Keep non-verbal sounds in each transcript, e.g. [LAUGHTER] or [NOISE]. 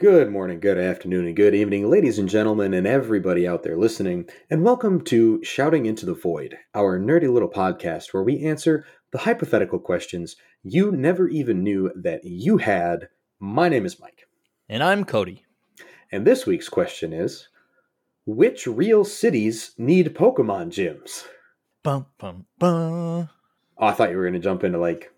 Good morning, good afternoon, and good evening, ladies and gentlemen, and everybody out there listening, and welcome to Shouting into the Void, our nerdy little podcast where we answer the hypothetical questions you never even knew that you had. My name is Mike. And I'm Cody. And this week's question is Which real cities need Pokemon gyms? Bum, bum, bum. Oh, I thought you were going to jump into like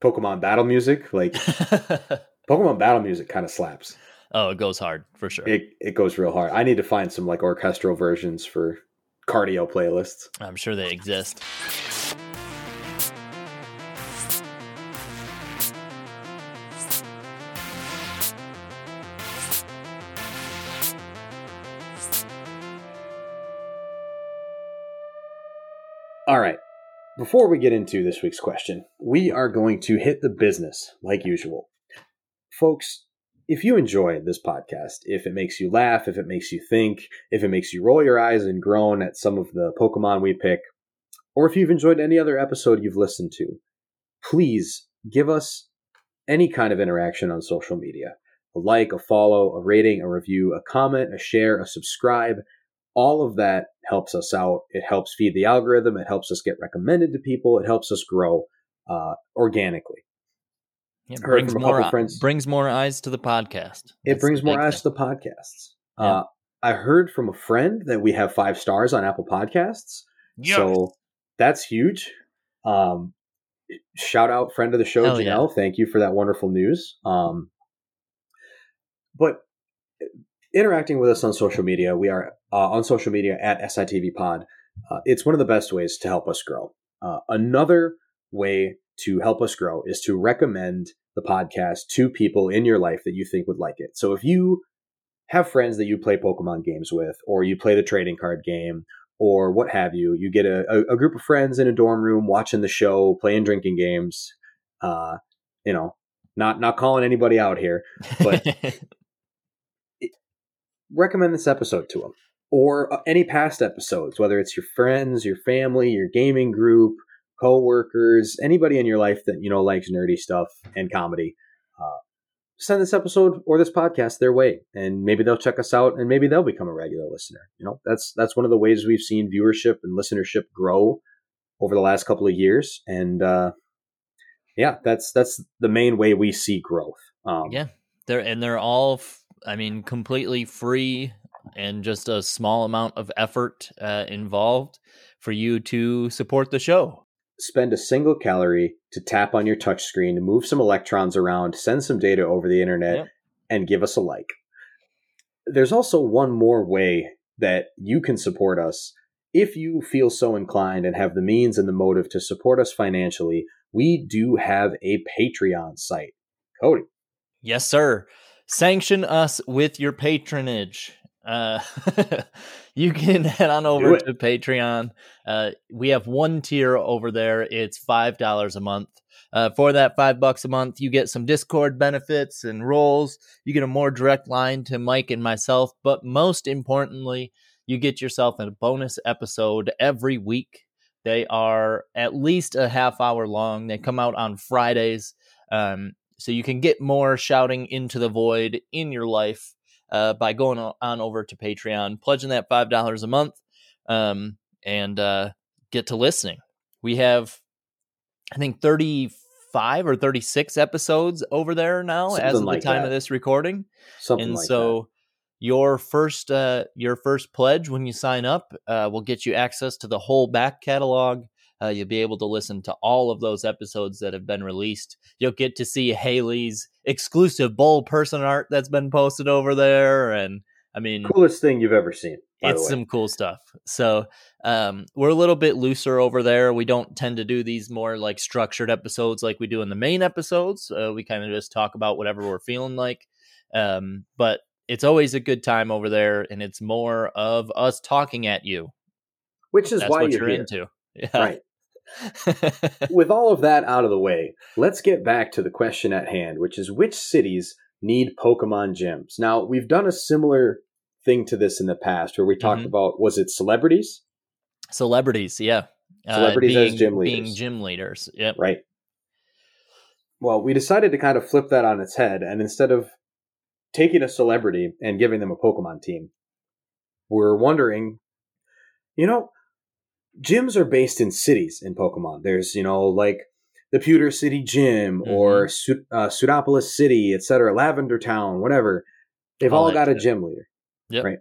Pokemon battle music. Like, [LAUGHS] Pokemon battle music kind of slaps. Oh, it goes hard for sure. It it goes real hard. I need to find some like orchestral versions for cardio playlists. I'm sure they exist. All right. Before we get into this week's question, we are going to hit the business like usual. Folks, if you enjoy this podcast, if it makes you laugh, if it makes you think, if it makes you roll your eyes and groan at some of the Pokemon we pick, or if you've enjoyed any other episode you've listened to, please give us any kind of interaction on social media a like, a follow, a rating, a review, a comment, a share, a subscribe. All of that helps us out. It helps feed the algorithm. It helps us get recommended to people. It helps us grow uh, organically. Yeah, Heard brings from a more couple eye- friends- brings more eyes to the podcast. It That's brings more eyes thing. to the podcasts. Yeah. Uh, I heard from a friend that we have five stars on Apple Podcasts. Yeah. So that's huge. Um, shout out friend of the show, Hell yeah. Janelle. Thank you for that wonderful news. Um, but interacting with us on social media, we are uh, on social media at SITV Pod. Uh, it's one of the best ways to help us grow. Uh, another way to help us grow is to recommend the podcast to people in your life that you think would like it. So if you have friends that you play Pokemon games with, or you play the trading card game, or what have you, you get a, a, group of friends in a dorm room watching the show, playing drinking games. Uh, you know, not not calling anybody out here, but [LAUGHS] recommend this episode to them or uh, any past episodes, whether it's your friends, your family, your gaming group, co-workers, anybody in your life that you know likes nerdy stuff and comedy. Uh, send this episode or this podcast their way, and maybe they'll check us out, and maybe they'll become a regular listener. You know, that's that's one of the ways we've seen viewership and listenership grow over the last couple of years, and uh, yeah, that's that's the main way we see growth. Um, yeah, they're and they're all, f- I mean, completely free and just a small amount of effort uh, involved for you to support the show. Spend a single calorie to tap on your touchscreen, move some electrons around, send some data over the internet, Yep. and give us a like. There's also one more way that you can support us if you feel so inclined and have the means and the motive to support us financially. We do have a Patreon site. Cody, Yes, sir. Sanction us with your patronage. Uh, [LAUGHS] you can [LAUGHS] head on over to Patreon. Uh, we have one tier over there. It's five dollars a month. Uh, for that five bucks a month, you get some Discord benefits and roles. You get a more direct line to Mike and myself, but most importantly, you get yourself a bonus episode every week. They are at least a half hour long. They come out on Fridays. Um, so you can get more shouting into the void in your life uh, by going on over to Patreon, pledging that five dollars a month, um, and uh, get to listening. We have, I think, thirty-five or thirty-six episodes over there now as Something of the time that. of this recording, something and like so. Your first, uh, your first pledge when you sign up uh, will get you access to the whole back catalog. Uh, you'll be able to listen to all of those episodes that have been released. You'll get to see Hailey's exclusive bowl person art that's been posted over there, and I mean. Coolest thing you've ever seen. By it's the way. some cool stuff. So um, we're a little bit looser over there. We don't tend to do these more like structured episodes like we do in the main episodes. Uh, we kind of just talk about whatever we're feeling like. Um, but it's always a good time over there, and it's more of us talking at you. which is That's why what you're you're into. [LAUGHS] Yeah. Right. With all of that out of the way, let's get back to the question at hand, which is which cities need Pokemon gyms? Now, we've done a similar thing to this in the past where we talked Mhm. about was it celebrities? Celebrities, yeah. Uh, Celebrities as being, gym Being leaders. gym leaders. Yep. Right. Well, we decided to kind of flip that on its head and instead of taking a celebrity and giving them a Pokemon team. We're wondering, you know, gyms are based in cities in Pokemon. There's, you know, like the Pewter City Gym or Su- uh, Pseudopolis City, etc., Lavender Town, whatever. They've all, All got a gym leader. Yep. Right.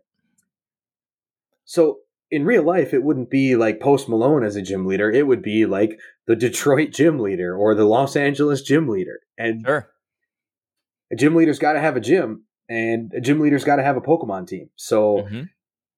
So in real life, it wouldn't be like Post Malone as a gym leader. It would be like the Detroit gym leader or the Los Angeles gym leader. And Sure. a gym leader's got to have a gym, and a gym leader's got to have a Pokemon team. So Mhm.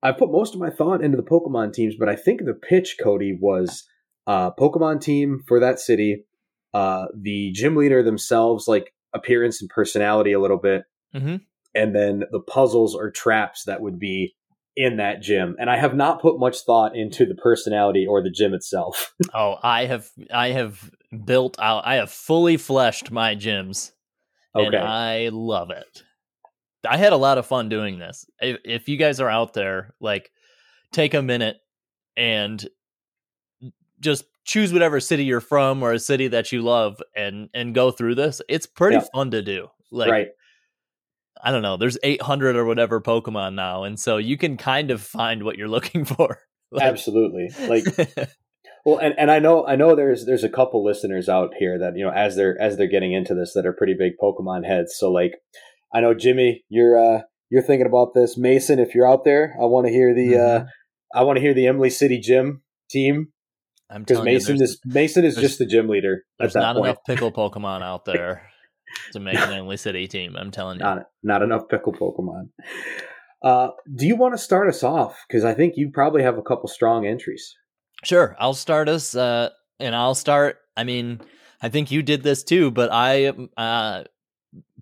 I put most of my thought into the Pokemon teams, but I think the pitch, Cody, was uh, Pokemon team for that city, uh, the gym leader themselves, like appearance and personality a little bit, Mhm. and then the puzzles or traps that would be in that gym. And I have not put much thought into the personality or the gym itself. [LAUGHS] Oh, I have I have built out I have fully fleshed my gyms and okay. I love it. I had a lot of fun doing this. If, if you guys are out there, like take a minute and just choose whatever city you're from or a city that you love and and go through this. It's pretty Yeah. fun to do. Like right. I don't know, there's 800 or whatever Pokemon now and so you can kind of find what you're looking [LAUGHS] for. Like- Absolutely. Like [LAUGHS] Well, and, and I know I know there's there's a couple listeners out here that you know as they're as they're getting into this that are pretty big Pokemon heads. So like, I know Jimmy, you're uh you're thinking about this. Mason, if you're out there, I want to hear the uh I want to hear the Emily City Gym team I'm because telling you, Mason is Mason is just the gym leader There's not point. enough pickle Pokemon out [LAUGHS] there to make an Emily City team. I'm telling you. Not not enough pickle Pokemon. Uh, do you want to start us off? Because I think you probably have a couple strong entries. Sure, I'll start us, uh, and I'll start. I mean, I think you did this too, but I uh,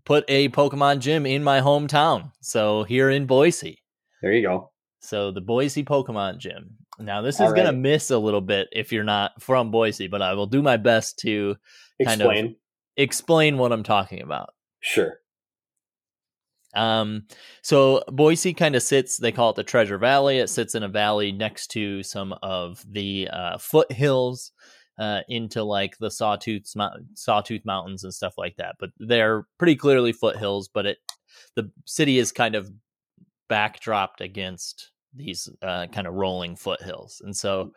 put a Pokemon gym in my hometown. So here in Boise. There you go. So the Boise Pokemon Gym. Now this is All gonna miss a little bit if you're not from Boise, but I will do my best to Kind of. Explain. explain what I'm talking about. Sure. Um, so Boise kind of sits, they call it the Treasure Valley. It sits in a valley next to some of the uh, foothills uh, into like the Sawtooth, Sawtooth Mountains and stuff like that. But they're pretty clearly foothills, but it the city is kind of backdropped against these uh, kind of rolling foothills. And so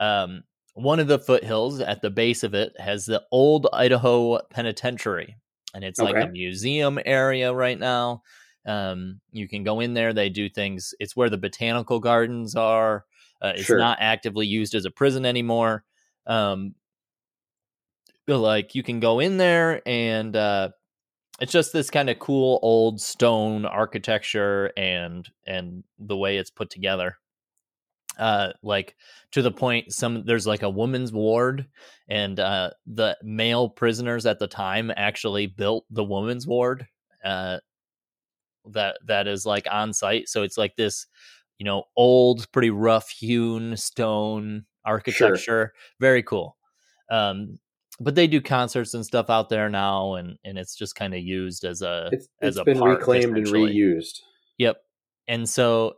um, one of the foothills at the base of it has the old Idaho Penitentiary. And it's like a museum area right now. Um, you can go in there. They do things. It's where the botanical gardens are. Uh, it's Sure. not actively used as a prison anymore. Um, like you can go in there and uh, it's just this kind of cool old stone architecture and and the way it's put together. Uh like to the point some there's like a woman's ward and uh the male prisoners at the time actually built the woman's ward uh that that is like on site. So it's like this you know old pretty rough hewn stone architecture very cool um but they do concerts and stuff out there now and and it's just kind of used as a It's, as it's a been park, reclaimed and reused. Yep. And so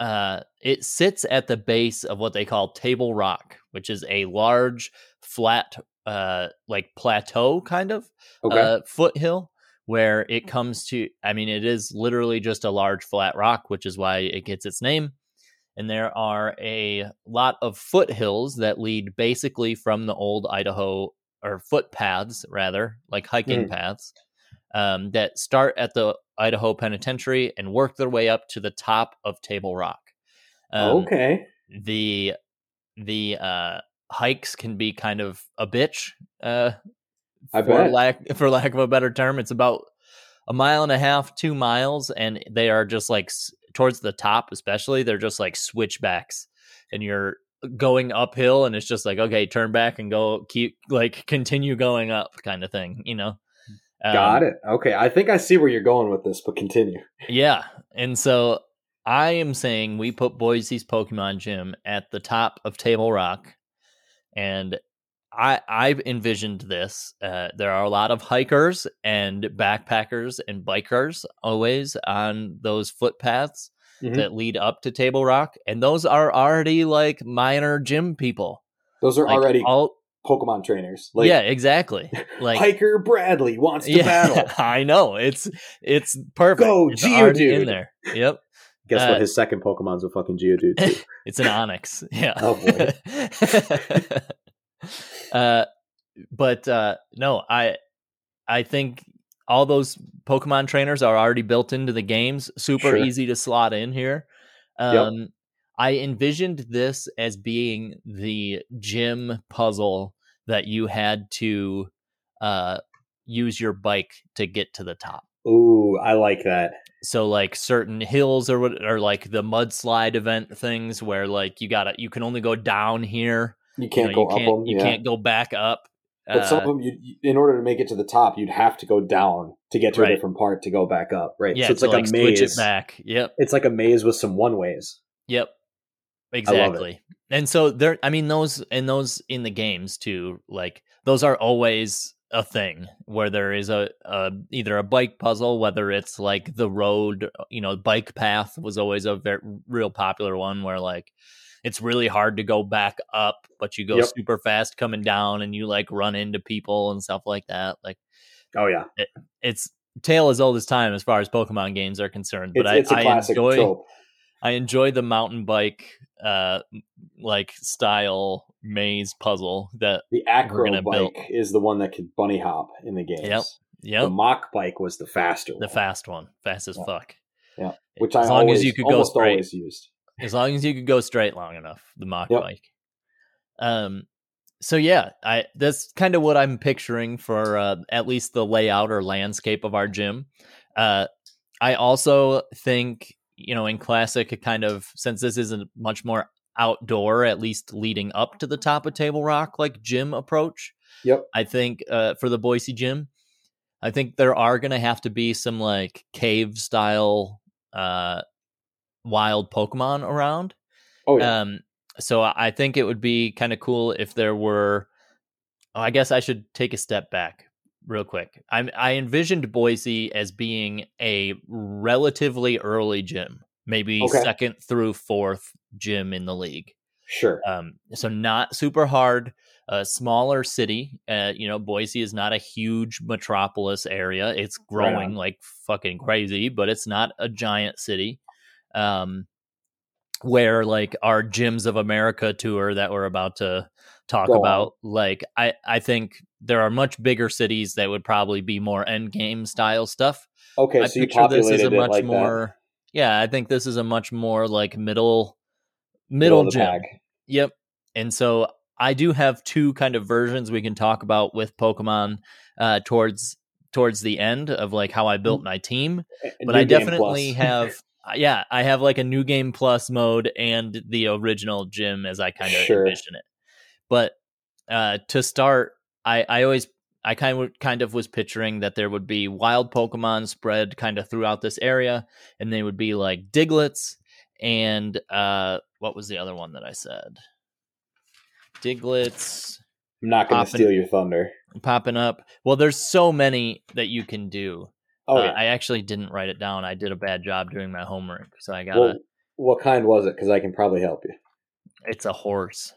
uh, it sits at the base of what they call Table Rock, which is a large, flat, uh, like plateau kind of Okay. uh, foothill where it comes to. I mean, it is literally just a large flat rock, which is why it gets its name. And there are a lot of foothills that lead basically from the old Idaho or footpaths, rather, like hiking Mm. paths, um, that start at the Idaho Penitentiary and work their way up to the top of Table Rock. Um, okay. The the uh, hikes can be kind of a bitch. Uh, I for bet. lack [LAUGHS] for lack of a better term, it's about a mile and a half, two miles, and they are just like towards the top, especially they're just like switchbacks, and you're going uphill, and it's just like okay, turn back and go, keep like continue going up, kind of thing, you know. Got Um, it. Okay. I think I see where you're going with this, but continue. Yeah. And so I am saying we put Boise's Pokemon Gym at the top of Table Rock. And I I've envisioned this. Uh, there are a lot of hikers and backpackers and bikers always on those footpaths Mhm. that lead up to Table Rock. And those are already like minor gym people. Those are Like already all Pokemon trainers. Like, yeah, exactly. [LAUGHS] Like Hiker Bradley wants to battle. [LAUGHS] I know it's it's perfect. Go, it's already in there. Yep, Guess Uh, what? His second Pokemon's a fucking Geodude. Too. [LAUGHS] it's an Onix. Yeah. Oh, boy. [LAUGHS] uh, but uh, no, I I think all those Pokemon trainers are already built into the games. Super Sure. easy to slot in here. Um, I envisioned this as being the gym puzzle that you had to uh, use your bike to get to the top. Ooh, I like that. So like certain hills or what or like the mudslide event things where like you gotta you can only go down here. You You, can't know, go you up can't them. you yeah. can't go back up. But some Uh, of them, you, you- in order to make it to the top, you'd have to go down to get to Right. a different part to go back up. Right. yeah, so it's to, like, a switch maze. it back. Yep. It's like a maze with some one ways. Yep. Exactly. And so there I mean those and those in the games too, like those are always a thing where there is a, a either a bike puzzle, whether it's like the road, you know, bike path was always a very real popular one where like it's really hard to go back up, but you go Yep. super fast coming down and you like run into people and stuff like that. Like Oh yeah, it's tale as old as time as far as Pokemon games are concerned. But it's, it's a I, I classic enjoy trope. I enjoy the mountain bike uh like style maze puzzle that The acro bike build. is the one that could bunny hop in the games. Yep. The mock bike was the faster the one, fast one fast as Yeah. fuck Yeah. which I long always, as you could go almost straight always used. As long as you could go straight long enough the mock Yep. bike um so yeah i that's kind of what i'm picturing for uh, at least the layout or landscape of our gym uh i also think you know in classic kind of since this isn't much more outdoor at least leading up to the top of table rock like gym approach Yep. i think uh for the boise gym i think there are gonna have to be some like cave style uh wild pokemon around Oh yeah. um, so I think it would be kind of cool if there were. Oh, I guess I should take a step back real quick. I I envisioned Boise as being a relatively early gym, maybe Okay. second through fourth gym in the league. sure. Um, so not super hard. A smaller city. Uh, you know, Boise is not a huge metropolis area. It's growing on. like fucking crazy, but it's not a giant city. Um, where like our gyms of America tour that we're about to talk Go on. about, like I I think there are much bigger cities that would probably be more end game style stuff. okay, I so you picture this as a much like more. Yeah, I think this is a much more like middle that. middle of gym. Yep. And so I do have two kind of versions we can talk about with Pokemon uh, towards towards the end of like how I built my team. But I definitely [LAUGHS] have yeah, I have like a new game plus mode and the original gym as I kind of Sure. envision it. But uh, to start, I I always I kind of kind of was picturing that there would be wild Pokemon spread kind of throughout this area, and they would be like Digletts and uh, what was the other one that I said? Digletts I'm not going to steal your thunder. popping up. Well, there's so many that you can do. Oh Uh, yeah. I actually didn't write it down. I did a bad job doing my homework, so I got well, what kind was it? Because I can probably help you. It's a horse,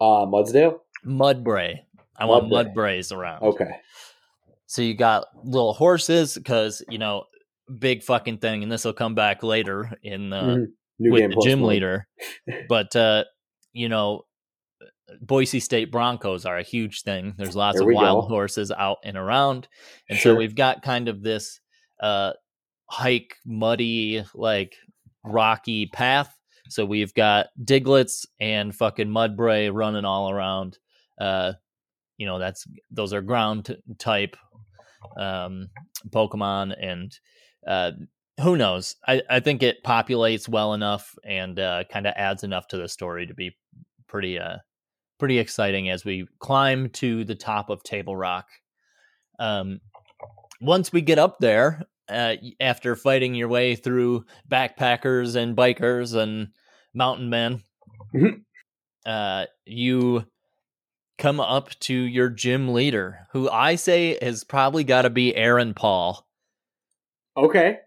Uh, Mudsdale. Mudbray. I want Mudbray. Mudbrays around. Okay. So you got little horses because you know big fucking thing, and this will come back later in Mhm. New with game the gym leader. But uh, you know, Boise State Broncos are a huge thing. There's lots There of wild go. horses out and around, and Sure. so we've got kind of this uh, hike, muddy, like rocky path. So we've got Digletts and fucking Mudbray running all around. Uh, you know, that's those are ground t- type um, Pokemon, and uh, who knows? I, I think it populates well enough and uh, kind of adds enough to the story to be pretty uh pretty exciting as we climb to the top of Table Rock. Um, once we get up there, uh, after fighting your way through backpackers and bikers and mountain men, Mhm. uh, you come up to your gym leader, who I say has probably got to be Aaron Paul, Okay.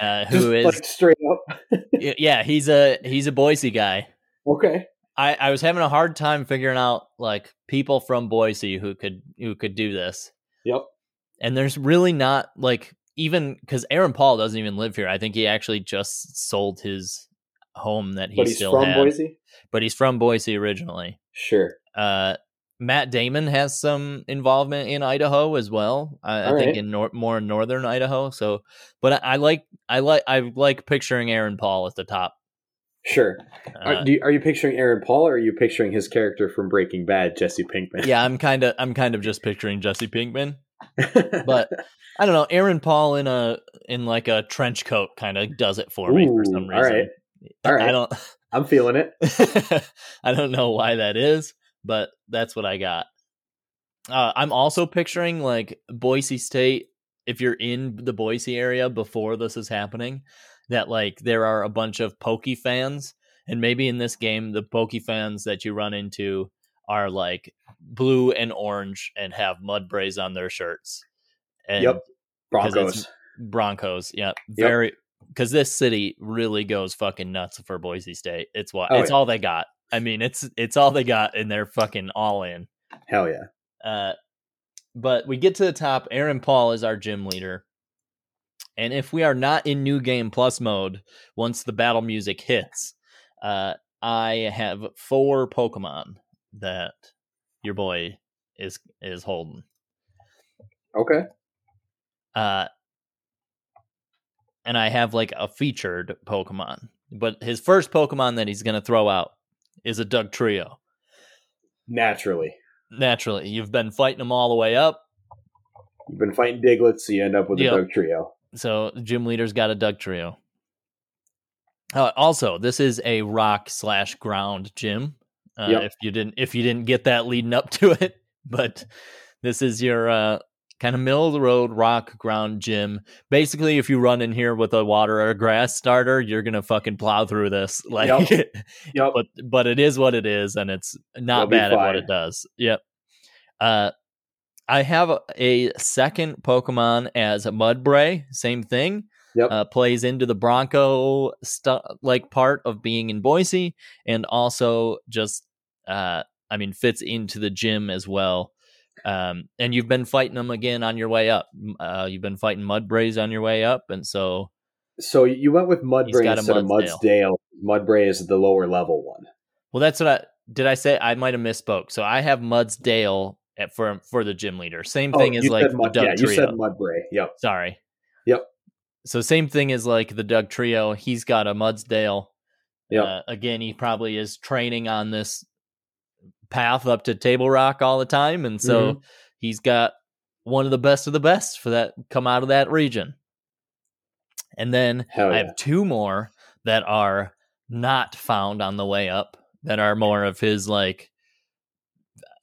uh, [LAUGHS] Just who is like straight up. yeah he's a he's a Boise guy. Okay. I, I was having a hard time figuring out like people from Boise who could who could do this. Yep. And there's really not like even because Aaron Paul doesn't even live here. I think he actually just sold his home that he but he's still from had. Boise. But he's from Boise originally. Sure. Uh, Matt Damon has some involvement in Idaho as well. I, I think right. in nor- more northern Idaho. So, but I, I like I like I like picturing Aaron Paul at the top. Sure. Uh, are, do you, are you picturing Aaron Paul, or are you picturing his character from Breaking Bad, Jesse Pinkman? yeah, I'm kind of I'm kind of just picturing Jesse Pinkman. [LAUGHS] but I don't know. Aaron Paul in a in like a trench coat kind of does it for me for some all reason. right. All right. I don't [LAUGHS] I'm feeling it. [LAUGHS] I don't know why that is, but that's what I got. Uh, I'm also picturing like Boise State. If you're in the Boise area before this is happening, that like there are a bunch of Pokey fans, and maybe in this game the Pokey fans that you run into are like blue and orange and have Mudbrays on their shirts. And Yep. Broncos. Broncos, yeah, very because this city really goes fucking nuts for Boise State. It's what Oh, it's yeah. all they got. I mean, it's it's all they got, and they're fucking all in. Hell yeah. Uh, but we get to the top. Aaron Paul is our gym leader, and if we are not in new game plus mode, once the battle music hits, uh, I have four Pokemon that your boy is is holding. Okay. Uh, and I have like a featured Pokemon. But his first Pokemon that he's going to throw out is a Dugtrio. Naturally. Naturally, you've been fighting them all the way up. You've been fighting Diglett, so you end up with Yep. a Dugtrio. So gym leader's got a Dugtrio. Uh, also, this is a rock slash ground gym. Uh, Yep. If you didn't, if you didn't get that leading up [LAUGHS] to it, but this is your uh, kind of middle of the road rock ground gym. Basically, if you run in here with a water or grass starter, you're gonna fucking plow through this. [LAUGHS] Like, [LAUGHS] Yep. but but it is what it is, and it's not bad at what it does. Yep. Uh, I have a, a second Pokemon as Mudbray. Same thing. Yep. Uh, plays into the Bronco like part of being in Boise, and also just uh, I mean fits into the gym as well. Um, and you've been fighting them again on your way up. Uh, you've been fighting Mudbrays on your way up, and so So you went with Mudbray instead of Mudsdale. Mudsdale. Mudbray is the lower level one. Well, that's what I did. I say I might have misspoke. So I have Mudsdale at, for for the gym leader. Same thing oh, as like Mud, Doug yeah, Trio. you said Mudbray. Yep. Sorry. Yep. So same thing as like the Dugtrio. He's got a Mudsdale. Yep. Uh, again, he probably is training on this path up to Table Rock all the time, and so Mm-hmm. he's got one of the best of the best for that come out of that region. And then Hell I have two more that are not found on the way up that are more of his like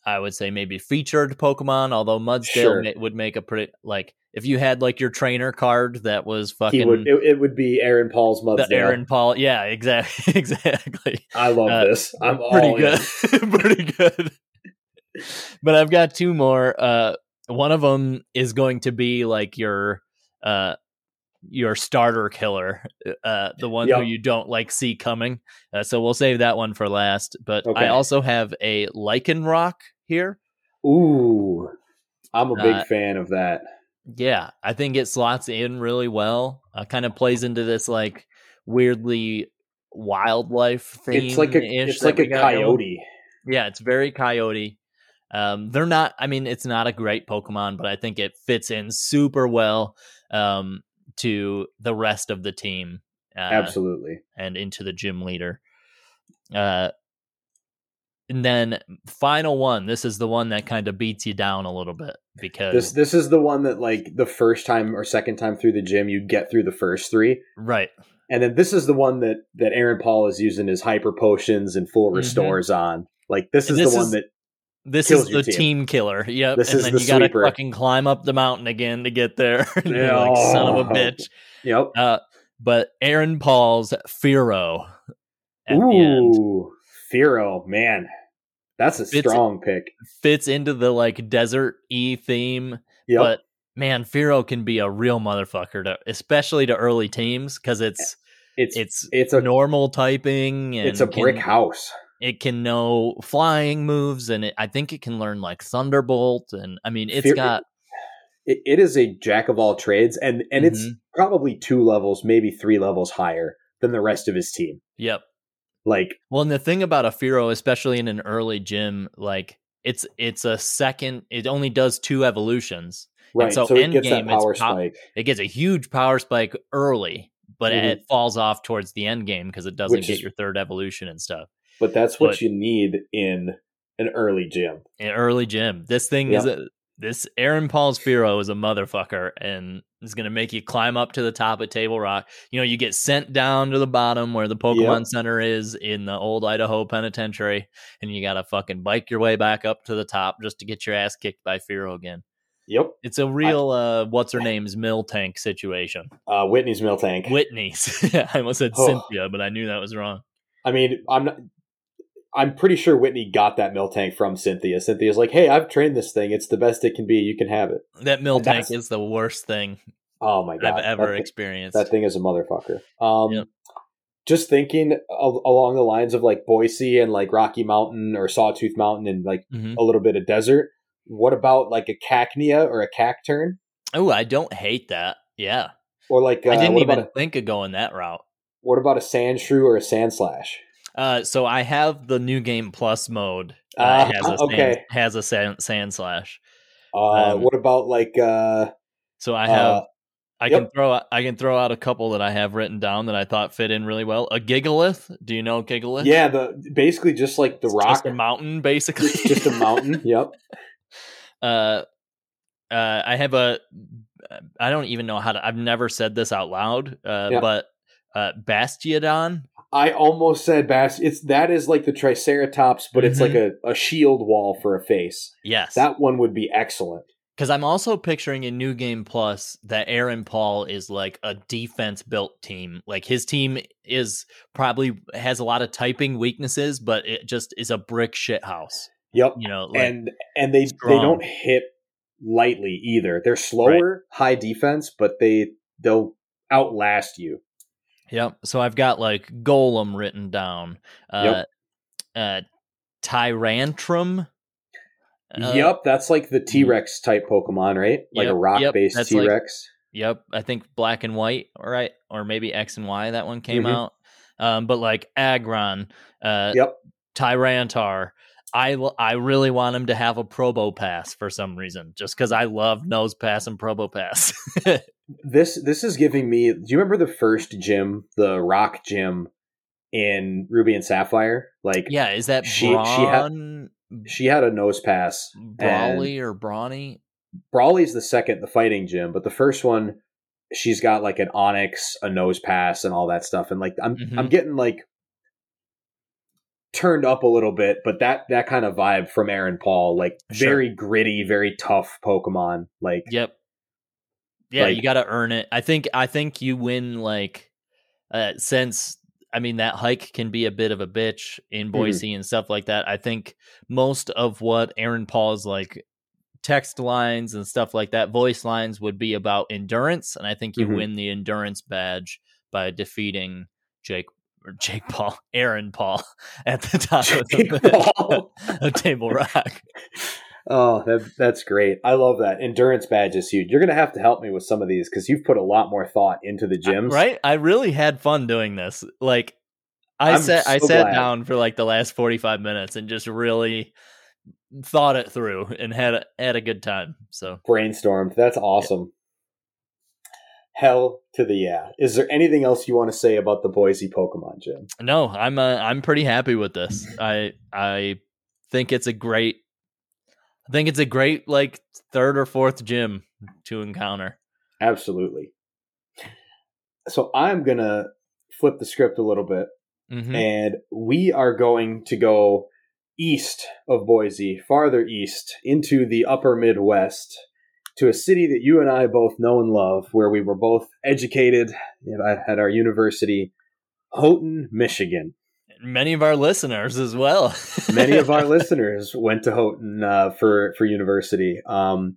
I would say maybe featured Pokemon, although Mudsdale Sure. ma- would make a pretty like if you had like your trainer card that was fucking He would. It, it would be Aaron Paul's the Mudsdale. Aaron Paul, yeah, exactly, [LAUGHS] exactly. I love uh, this. I'm Pretty all good, [LAUGHS] pretty good. But I've got two more. Uh, one of them is going to be like your uh your starter killer, uh, the one who you don't like see coming. Uh, so we'll save that one for last. But Okay. I also have a Lycanroc here. Ooh, I'm a big Uh, fan of that. Yeah, I think it slots in really well. Uh, kind of plays into this like weirdly wildlife theme. It's like a. It's like a coyote. Yeah, it's very coyote. Um, they're not. I mean, it's not a great Pokemon, but I think it fits in super well um, to the rest of the team. Uh, Absolutely. and into the gym leader. Uh, and then final one. This is the one that kind of beats you down a little bit because This this is the one that like the first time or second time through the gym you get through the first three, right, and then this is the one that that Aaron Paul is using his hyper potions and full Mhm. restores on. Like this is this the one that this is the team. team. killer. Yep, This and is then the you gotta fucking climb up the mountain again to get there. [LAUGHS] You're like son of a Oh. bitch. yep. Uh, but Aaron Paul's Fearow at the end Ooh, Fearow, man, that's a It's- strong pick. fits into the like desert e theme. Yep. But man, Fearow can be a real motherfucker to, especially to early teams because it's it's it's it's a normal typing. And it's a brick can- house. it can know flying moves, and it, I think it can learn like Thunderbolt, and I mean, it's Fear- got It, it is a jack of all trades, and and it's Mhm. probably two levels, maybe three levels higher than the rest of his team. yep. Like Well, and the thing about a Fearow, especially in an early gym, like it's it's a second. It only does two evolutions. right, so so, it gets it's power spike. It gets a huge power spike early, but Mhm. it falls off towards the end game because it doesn't Which get is- your third evolution and stuff. But that's what but- you need in an early gym. An early gym. This thing is a this Aaron Paul's Fearow is a motherfucker and is gonna make you climb up to the top of Table Rock. You know, you get sent down to the bottom where the Pokemon Yep. Center is in the old Idaho Penitentiary, and you gotta fucking bike your way back up to the top just to get your ass kicked by Fearow again. Yep. It's a real uh what's her name's Miltank situation. Uh, Whitney's Miltank. Whitney's. [LAUGHS] I almost said Oh. Cynthia, but I knew that was wrong. I mean, I'm not. I'm pretty sure Whitney got that Miltank from Cynthia. Cynthia's like, "Hey, I've trained this thing. It's the best it can be. You can have it." That Miltank is the worst thing Oh my god, I've ever that, thing- experienced. that thing is a motherfucker. Um, Yep. just thinking al- along the lines of like Boise and like Rocky Mountain or Sawtooth Mountain and like Mhm. a little bit of desert. What about like a cacnea or a cacturn Oh, I don't hate that. Yeah. or like uh, I didn't even a, think of going that route. what about a Sandshrew or a Sandslash? Uh, so I have the new game plus mode. Uh, Ah, has a sand, okay. has a sand, Sandslash. Uh, Um, what about like uh, So I have uh, I yep. can throw I can throw out a couple that I have written down that I thought fit in really well. A Gigalith. Do you know Gigalith? yeah, the basically just like the It's rock, just a mountain, basically. Just a mountain. [LAUGHS] Yep. uh, uh, I have a. I don't even know how to. I've never said this out loud, uh, Yeah. but uh, Bastiodon. I almost said bass. It's that is like the Triceratops, but it's like mm-hmm. a, a shield wall for a face. Yes, That one would be excellent. Because I'm also picturing in New Game Plus that Aaron Paul is like a defense built team. Like his team is probably has a lot of typing weaknesses, but it just is a brick shit house. Yep. You know, like, and and they strong. they don't hit lightly either. They're slower, high defense, but they they'll outlast you. Yep. So I've got like Golem written down. Uh, uh, Tyrantrum. Uh, yep, that's like the T Rex type Pokemon, right? Like Yep, a rock yep, based T like- Rex. Yep, I think black and white, right? Or maybe X and Y. That one came Mhm. out. Um, but like Aggron, uh, Yep. Tyranitar. I I really want him to have a Probopass for some reason, just because I love Nosepass and Probopass. [LAUGHS] This this is giving me. Do you remember the first gym, the Rock Gym in Ruby and Sapphire? Like yeah, is that She- she had- she had a nosepass. Brawly or Brawny? Brawly's the second, the fighting gym, but the first one, she's got like an onix, a nosepass, and all that stuff. And like I'm Mhm. I'm getting like turned up a little bit, but that that kind of vibe from Aaron Paul, like Sure. very gritty, very tough Pokemon. Like Yep. Yeah, Like- you got to earn it. I think I think you win like uh since I mean that hike can be a bit of a bitch in Boise and stuff like that. I think most of what Aaron Paul's like text lines and stuff like that, voice lines would be about endurance and I think you Mhm. win the endurance badge by defeating Jake or Jake Paul, [LAUGHS] Aaron Paul [LAUGHS] at the top of, the, [LAUGHS] of Table Rock. Oh, that, that's great. I love that. Endurance badge is huge. You're going to have to help me with some of these because you've put a lot more thought into the gyms. Right? I really had fun doing this. Like I I'm sat I sat glad. down for like the last 45 minutes and just really thought it through and had a, had a good time. So, Brainstormed. That's awesome. Hell to the yeah. Is there anything else you want to say about the Boise Pokemon gym? no, I'm uh, I'm pretty happy with this. I I think it's a great I think it's a great like third or fourth gym to encounter. Absolutely. So I'm going to flip the script a little bit Mhm. and we are going to go east of Boise, farther east into the upper Midwest to a city that you and I both know and love, where we were both educated at at our university, Houghton, Michigan. Many of our listeners as well. [LAUGHS] Many of our listeners went to Houghton uh, for for university. Um,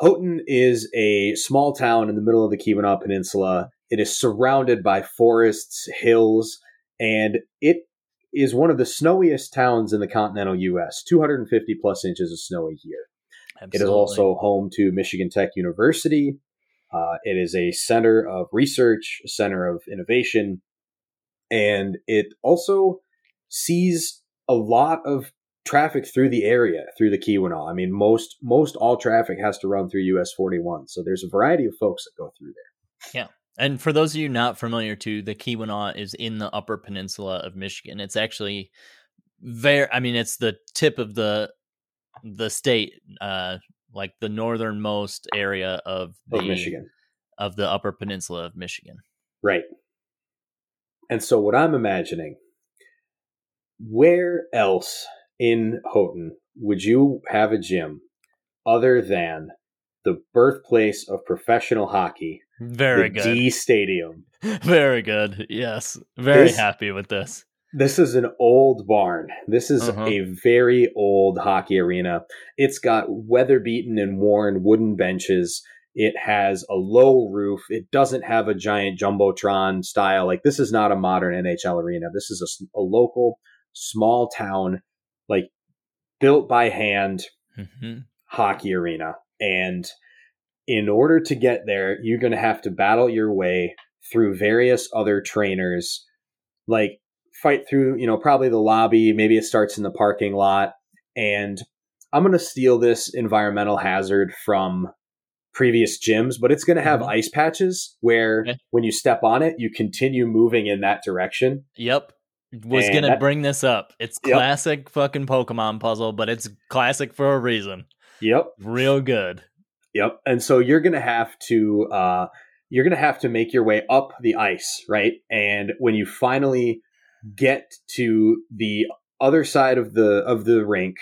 Houghton is a small town in the middle of the Keweenaw Peninsula. It is surrounded by forests, hills, and it is one of the snowiest towns in the continental U.S. 250 plus inches of snow a year. Absolutely. It is also home to Michigan Tech University. Uh, it is a center of research, a center of innovation, and it also sees a lot of traffic through the area through the Keweenaw. I mean, most most all traffic has to run through US 41, so there's a variety of folks that go through there. Yeah. And for those of you not familiar to the Keweenaw is in the upper peninsula of Michigan. It's actually very I mean, it's the tip of the the state uh like the northernmost area of the of Michigan of the upper peninsula of Michigan. Right. And so what I'm imagining where else in Houghton would you have a gym other than the birthplace of professional hockey? Very good. Dee [LAUGHS] Stadium. Very good. Yes. Very this, happy with this. This is an old barn. This is uh-huh. a very old hockey arena. It's got weather beaten and worn wooden benches. It has a low roof. It doesn't have a giant jumbotron style. Like this is not a modern NHL arena. This is a, a local small town, like built by hand mm-hmm. hockey arena. And in order to get there, you're going to have to battle your way through various other trainers, like fight through, you know, probably the lobby. Maybe it starts in the parking lot. And I'm going to steal this environmental hazard from previous gyms, but it's going to have mm-hmm. ice patches where okay. when you step on it, you continue moving in that direction. Yep was and gonna that, bring this up. It's classic yep. fucking Pokemon puzzle, but it's classic for a reason. Yep. Real good. Yep. And so you're gonna have to uh you're gonna have to make your way up the ice, right? And when you finally get to the other side of the of the rink,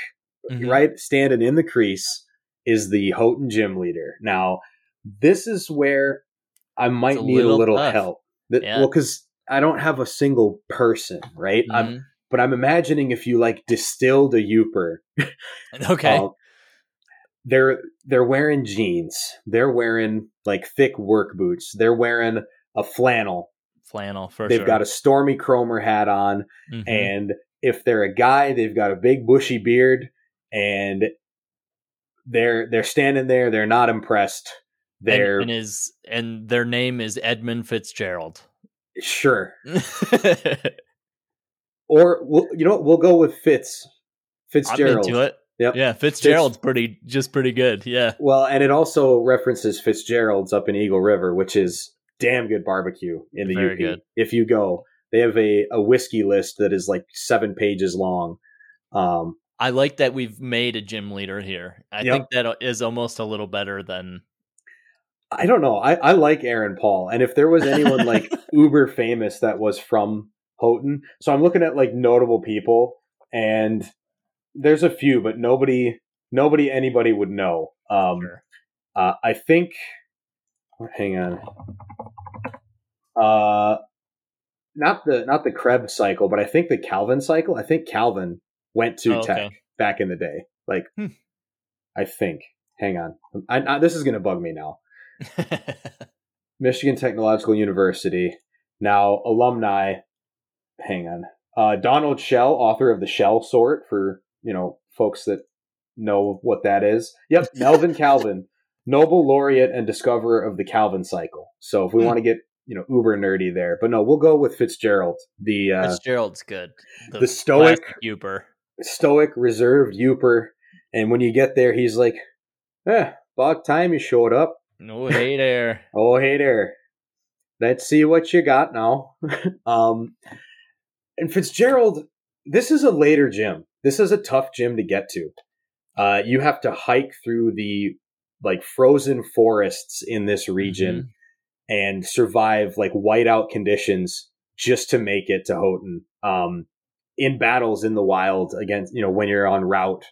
mm-hmm. right, standing in the crease is the Houghton gym leader. Now, this is where I might a need little a little tough. help. That, yeah. Well, because I don't have a single person, right? Mm-hmm. I'm, but I'm imagining if you like distilled a Yooper. [LAUGHS] okay. Uh, they're they're wearing jeans. They're wearing like thick work boots. They're wearing a flannel. Flannel for They've sure. got a Stormy Kromer hat on, mm-hmm. and if they're a guy, they've got a big bushy beard, and they're they're standing there. They're not impressed. They're and, and is and their name is Edmund Fitzgerald. Sure. [LAUGHS] or we'll, you know what? We'll go with Fitz. Fitzgerald. I'm into it. Yep. Yeah, Fitzgerald's Fitz. pretty just pretty good. Yeah. Well, and it also references Fitzgerald's up in Eagle River, which is damn good barbecue in the Very UP. Good. If you go, they have a, a whiskey list that is like seven pages long. Um, I like that we've made a gym leader here. I yep. think that is almost a little better than I don't know. I, I like Aaron Paul. And if there was anyone like [LAUGHS] uber famous that was from Houghton, so I'm looking at like notable people and there's a few, but nobody, nobody, anybody would know. Um, sure. uh, I think, hang on. Uh, not the, not the Krebs cycle, but I think the Calvin cycle. I think Calvin went to oh, Tech okay. back in the day. Like, hmm. I think. Hang on. I, I, this is going to bug me now. [LAUGHS] Michigan Technological University. Now, alumni, hang on. Uh, Donald Shell, author of the Shell Sort, for you know folks that know what that is. Yep, [LAUGHS] Melvin Calvin, Nobel laureate and discoverer of the Calvin cycle. So if we mm. want to get you know uber nerdy there, but no, we'll go with Fitzgerald. The uh, Fitzgerald's good. The, the stoic Yooper, stoic reserved Yooper, and when you get there, he's like, "Eh, about time you showed up." No hey there. [LAUGHS] oh hey there. Let's see what you got now. [LAUGHS] um, and Fitzgerald, this is a later gym. This is a tough gym to get to. Uh, you have to hike through the like frozen forests in this region mm-hmm. and survive like whiteout conditions just to make it to Houghton. Um, in battles in the wild against, you know, when you're on route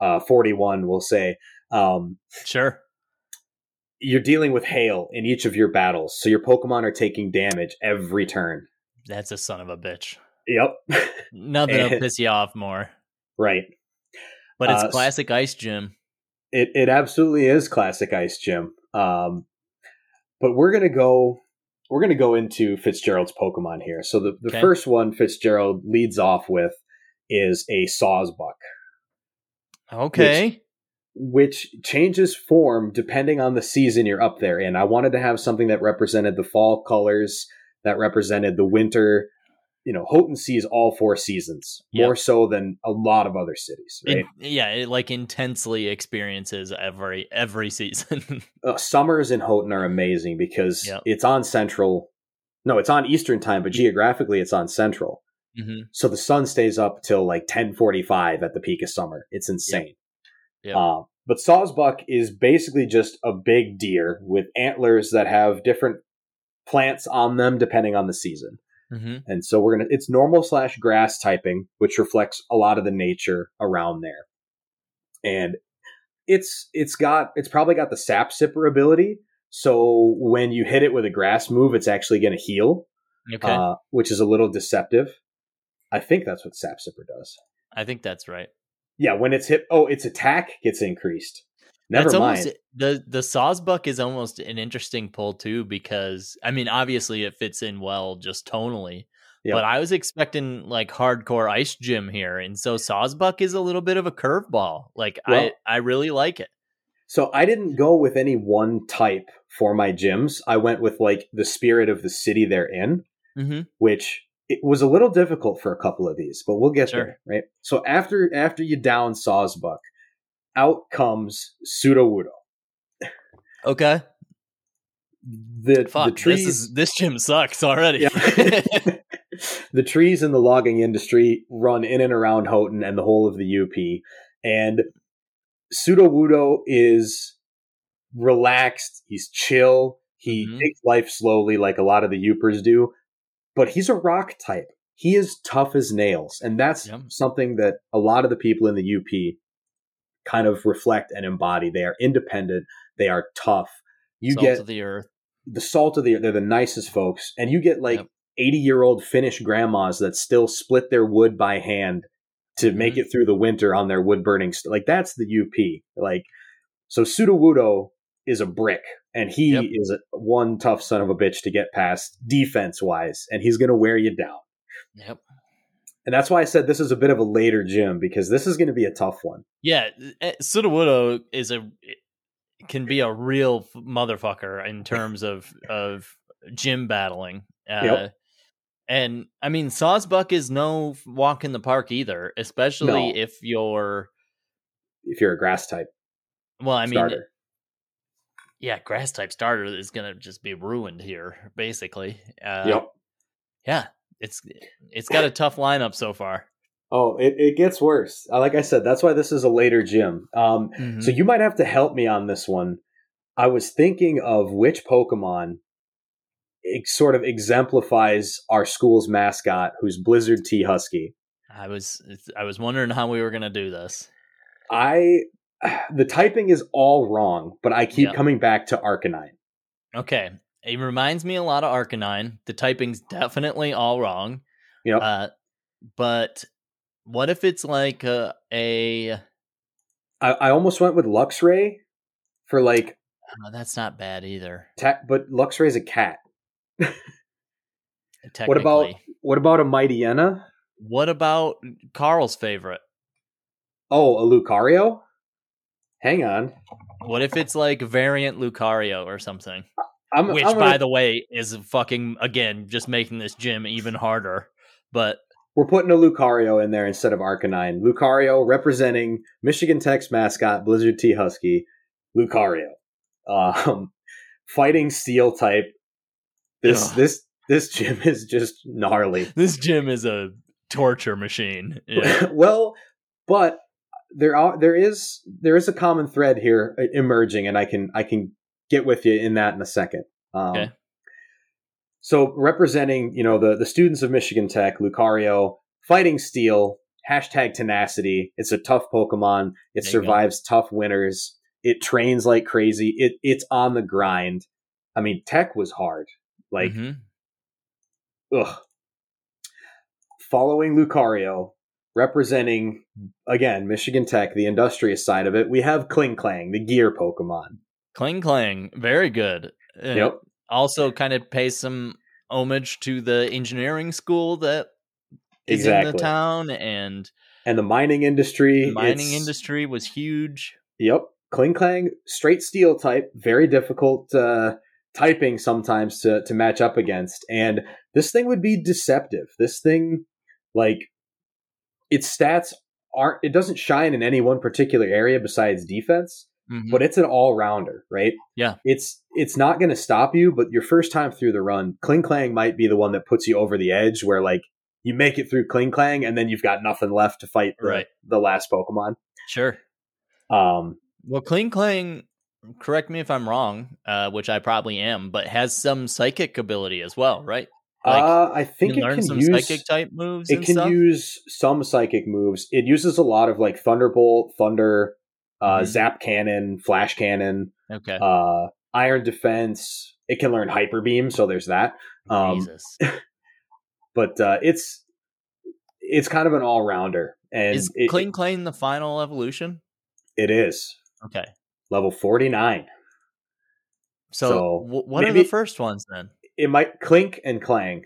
uh, 41, we'll say. Um, sure you're dealing with hail in each of your battles, so your Pokemon are taking damage every turn. That's a son of a bitch. Yep. [LAUGHS] Nothing will [LAUGHS] piss you off more. Right. But it's uh, classic Ice Gym. It it absolutely is classic Ice Gym. Um, but we're gonna go we're going to go into Fitzgerald's Pokemon here. So the, the Okay. first one Fitzgerald leads off with is a Sawsbuck, Okay. which changes form depending on the season you're up there in. I wanted to have something that represented the fall colors, that represented the winter. You know, Houghton sees all four seasons Yep. more so than a lot of other cities. Right? Yeah, it like intensely experiences every every season. [LAUGHS] uh, summers in Houghton are amazing because Yep. it's on Central. No, it's on Eastern time, but geographically it's on Central. hmm So the sun stays up till like 1045 at the peak of summer. It's insane. Yep. Uh, but Sawsbuck is basically just a big deer with antlers that have different plants on them depending on the season. Hmm And so we're gonna it's normal slash grass typing, which reflects a lot of the nature around there. And it's it's got it's probably got the sap sipper ability. So when you hit it with a grass move, it's actually gonna heal, Okay, uh, which is a little deceptive. I think that's what sap sipper does. I think that's right. Yeah, when it's hit oh, its attack gets increased. Never That's mind. Almost, the the Sawsbuck is almost an interesting pull too because I mean obviously it fits in well just tonally. Yep. But I was expecting like hardcore ice gym here, and so Sawsbuck is a little bit of a curveball. Like Well- I I really like it. So I didn't go with any one type for my gyms. I went with like the spirit of the city they're in. hmm which it was a little difficult for a couple of these, but we'll get Sure. there, right? So after after you down Sawsbuck, out comes Sudowoodo. Okay, The fuck. the this is this gym sucks already. Yeah. [LAUGHS] the trees in the logging industry run in and around Houghton and the whole of the UP. And Sudowoodo is relaxed, he's chill, he Mhm. takes life slowly like a lot of the Yoopers do, but he's a rock type. He is tough as nails. And that's Yep. something that a lot of the people in the UP kind of reflect and embody. They are independent, they are tough. You Salt get of the earth. the salt of the earth. they're the nicest folks and you get like Yep. 80 year old finnish grandmas that still split their wood by hand to make Mhm. it through the winter on their wood burning st- like that's the up like so sudowoodo is a brick and he Yep. is a, one tough son of a bitch to get past defense wise and he's going to wear you down Yep. And that's why i said this is a bit of a later gym because this is going to be a tough one Yeah, eh, Sudowoodo is a can be a real motherfucker in [LAUGHS] terms of of gym battling. Uh, Yep. And I mean, Sawsbuck is no walk in the park either, especially No. if you're. if you're a grass type Well, I mean, starter yeah, grass type starter is gonna just be ruined here, basically. Uh, yep Yeah, it's it's got a tough lineup so far. oh it, it gets worse Uh, like i said that's why this is a later gym um, So you might have to help me on this one. I was thinking of which Pokemon it sort of exemplifies our school's mascot, who's Blizzard T Husky. I was I was wondering how we were gonna do this. I [SIGHS] the typing is all wrong, but I keep Yep. coming back to Arcanine. Okay. It reminds me a lot of Arcanine. The typing's definitely all wrong. Yep. Uh, but what if it's like a, a I, I almost went with Luxray for like, oh, that's not bad either. ta- but Luxray's a cat. [LAUGHS] Technically. What about what about a Mightyena? what about Carl's favorite? Oh, a Lucario. Hang on, What if it's like variant Lucario or something? I'm, Which, I'm by gonna- the way, is fucking again just making this gym even harder. But We're putting a Lucario in there instead of Arcanine. Lucario representing Michigan Tech's mascot, Blizzard T Husky. Lucario. Um, [LAUGHS] fighting steel type. This Ugh. this this gym is just gnarly. [LAUGHS] this gym is a torture machine. [LAUGHS] Yeah. well, but there are there is there is a common thread here emerging, and I can I can get with you in that in a second. Um, Okay. So representing you know the the students of Michigan Tech, Lucario, fighting steel, hashtag tenacity. It's a tough Pokemon. It There survives tough winters. It trains like crazy. It it's on the grind. I mean, Tech was hard. Like mm-hmm. ugh. Following Lucario, representing again Michigan Tech, the industrious side of it, we have Klinklang, the gear Pokemon. Klinklang, very good. Uh, Yep. also kind of pays some homage to the engineering school that is exactly. in the town and and the mining industry. the mining industry was huge. Yep. Klinklang, straight steel type, very difficult uh, typing sometimes to, to match up against. And this thing would be deceptive. This thing, like, its stats aren't, it doesn't shine in any one particular area besides defense, Mhm. but it's an all rounder, right? Yeah. It's, it's not going to stop you, but your first time through the run, Klinklang might be the one that puts you over the edge where, like, you make it through Klinklang and then you've got nothing left to fight the, Right. the last Pokemon. Sure. Um, Well, Klinklang, correct me if I'm wrong, uh, which I probably am, but has some psychic ability as well, right? Like, uh, I think it learn can some use psychic type moves. it can stuff? use some psychic moves. It uses a lot of like Thunderbolt, Thunder, uh, Mhm. Zap Cannon, Flash Cannon, Okay. uh, Iron Defense. It can learn Hyper Beam, so there's that. Um, [LAUGHS] but uh, it's it's kind of an all rounder, and Is it, Klinklang the final evolution? it is Okay. level forty nine. So, So, wh- what are the first ones then? It might Klink and Klang.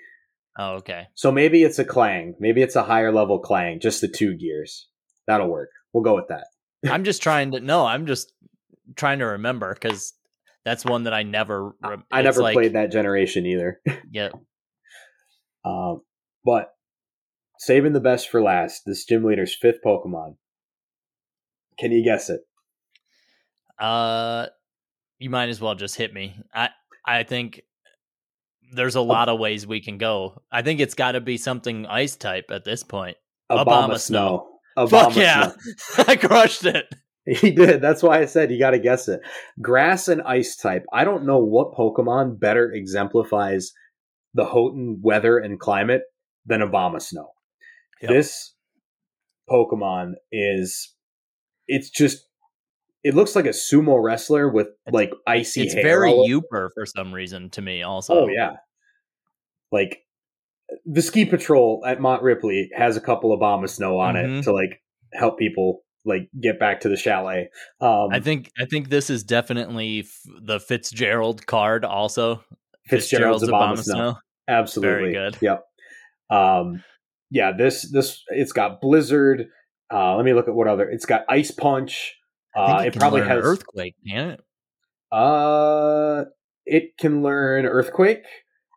Oh, okay. So maybe it's a Klang. Maybe it's a higher level Klang, just the two gears. That'll work. We'll go with that. I'm just trying to no, I'm just trying to remember because that's one that I never. I never like- played that generation either. [LAUGHS] Yeah, Um, but saving the best for last, this gym leader's fifth Pokemon. Can you guess it? uh, you might as well just hit me. I I think there's a lot of ways we can go. I think it's got to be something ice type at this point. Obama Snow. Fuck Obama yeah. [LAUGHS] I crushed it. He did. That's why I said you got to guess it. Grass and ice type. I don't know what Pokemon better exemplifies the Houghton weather and climate than Obama Snow. Yep. This Pokemon is. It's just. It looks like a sumo wrestler with like icy It's very Yooper for some reason to me. Also, Oh yeah, like the ski patrol at Mont Ripley has a couple of Obama snow on Mhm. it to like help people like get back to the chalet. Um, I think I think this is definitely f- the Fitzgerald card. Also, Fitzgerald's Obama, snow. Absolutely, Very good. Yep. Um, yeah, this this it's got blizzard. Uh, let me look at what other. It's got ice punch. Uh, it, it can probably learn has earthquake. Can it? Uh, it can learn Earthquake,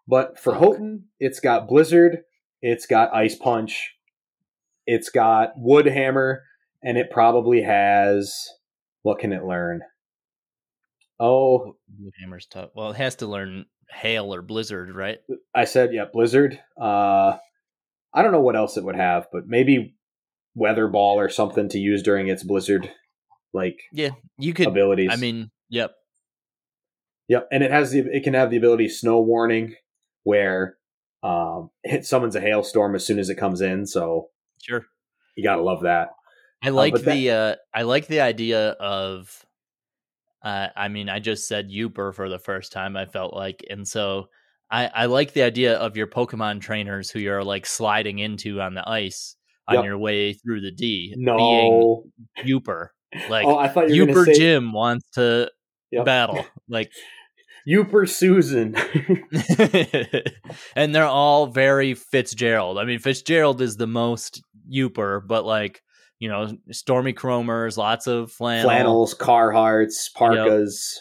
but for Fuck. Houghton, it's got Blizzard, it's got Ice Punch, it's got Wood Hammer, and it probably has. What can it learn? Oh, Wood Hammer's tough. Well, it has to learn hail or blizzard, right? I said, yeah, Blizzard. Uh, I don't know what else it would have, but maybe Weather Ball or something to use during its Blizzard like Yeah, you could. abilities. I mean, yep. Yep, and it has the it can have the ability snow warning where um [LAUGHS] it summons a hailstorm as soon as it comes in, so Sure. you gotta love that. I like but that- the uh I like the idea of uh I mean I just said Uber for the first time I felt like and so I I like the idea of your Pokemon trainers who you're like sliding into on the ice on Yep. your way through the D being No, Yooper. Like oh, I thought you were Yooper say Jim wants to Yep. battle. Like Yooper Susan. [LAUGHS] [LAUGHS] and they're all very Fitzgerald. I mean, Fitzgerald is the most Yooper, but like you know, Stormy Kromers, lots of flannel. Flannels, Carhartts, parkas.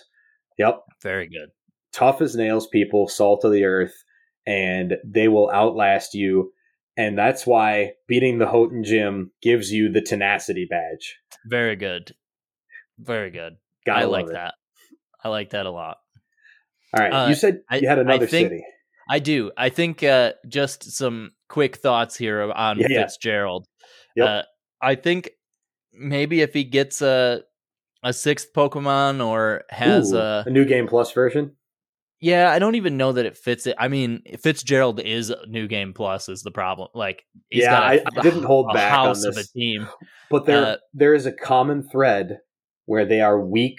Yep. Very good. tough as nails people, salt of the earth, and they will outlast you. And that's why beating the Houghton Gym gives you the tenacity badge. Very good. Very good. Gotta I like that. I like that a lot. All right, Uh, you said I- you had I another think- city. I do. I think uh, just some quick thoughts here on Yeah, yeah. Yep. Uh, I think maybe if he gets a a sixth Pokemon or has Ooh, a a new game plus version. Yeah, I don't even know that it fits it. I mean, Fitzgerald is New Game Plus is the problem. Like, he's Yeah, got a- I- I didn't hold back on house of a team. But there Uh, there is a common thread where they are weak,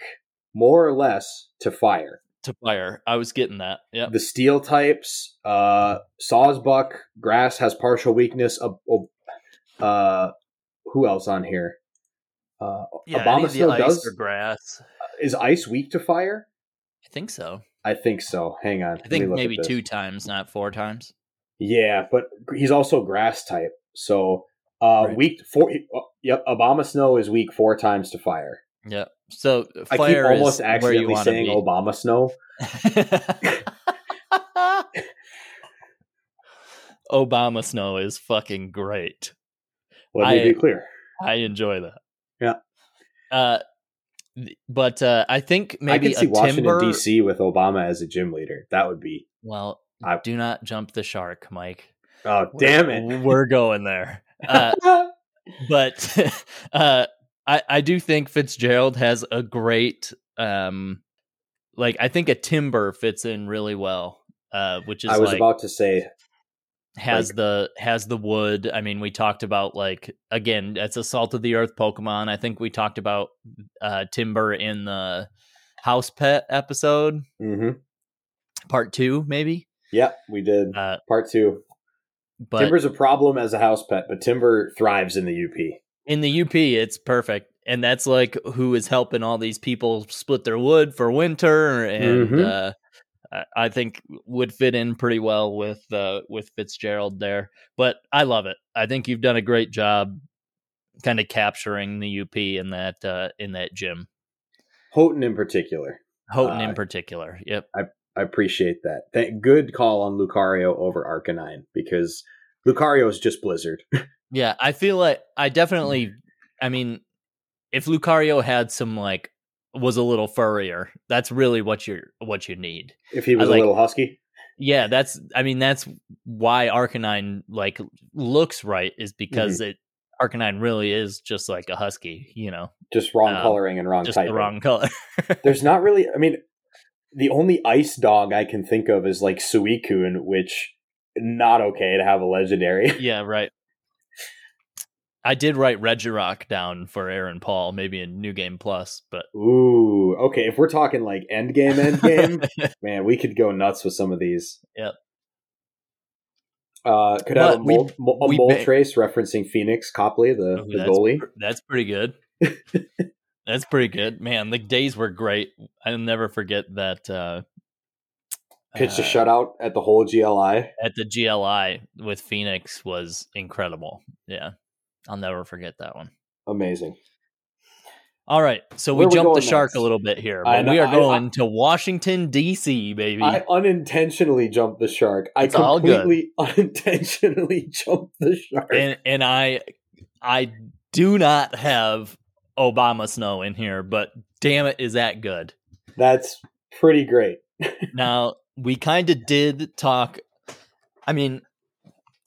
more or less, to fire. To fire. I was getting that. Yeah, The steel types, uh, Sawsbuck, Grass has partial weakness. Uh, uh, who else on here? Uh, yeah. any of the ice does. or grass. Is ice weak to fire? I think so. I think so. Hang on. I think maybe two times, not four times. Yeah, but he's also grass type. So uh right. weak four uh, yep, Snow is weak four times to fire. Yep. So I keep almost accidentally saying [LAUGHS] Obama snow is fucking great. Let me I, be clear. I enjoy that. Yeah. Uh, but uh, I think maybe I can see Washington timber... D.C. with Obama as a gym leader. That would be well. I... Do not jump the shark, Mike. Oh damn it! We're, we're going there. Uh, [LAUGHS] but [LAUGHS] uh, I I do think Fitzgerald has a great um, like I think a Timburr fits in really well. Uh, which is I was like, about to say has like, the has the wood. I mean, we talked about like again, it's a salt of the earth Pokemon. I think we talked about uh Timburr in the house pet episode, mm-hmm. part two, maybe. Yeah, we did uh, part two. But Timburr's a problem as a house pet, but Timburr thrives in the UP. In the UP, it's perfect, and that's like who is helping all these people split their wood for winter and. Mm-hmm. uh I think would fit in pretty well with uh, with Fitzgerald there. But I love it. I think you've done a great job, kind of capturing the UP in that uh, in that gym. Houghton in particular. Houghton uh, in particular. Yep. I I appreciate that. Thank, good call on Lucario over Arcanine because Lucario is just Blizzard. [LAUGHS] yeah, I feel like I definitely. I mean, if Lucario had some like was a little furrier. That's really what you what you need. If he was a little husky. Yeah, that's I mean that's why Arcanine like looks right is because mm-hmm. it Arcanine really is just like a husky, you know. Just wrong um, coloring and wrong just typing. the wrong color. There's not really I mean [LAUGHS] the only ice dog I can think of is like Suicune, which not okay to have a legendary. Yeah, right. I did write Regirock down for Aaron Paul, maybe in New Game Plus, but ooh, okay. If we're talking like end game, end game, [LAUGHS] man, we could go nuts with some of these. Yep. Uh, could but have a, mole, we, a mole ba- trace referencing Phoenix Copley, the, ooh, the that's, goalie. That's pretty good. [LAUGHS] that's pretty good, man. The days were great. I'll never forget that. Uh, Pitched uh, a shutout at the whole GLI. At the GLI with Phoenix was incredible. Yeah. I'll never forget that one. Amazing. All right, so we, we jumped the shark next? a little bit here, but we are going I, I, to Washington D.C., baby. I unintentionally jumped the shark. I completely [LAUGHS] unintentionally jumped the shark, and and I I do not have Obama snow in here, but damn it, is that good? That's pretty great. [LAUGHS] now we kind of did talk. I mean,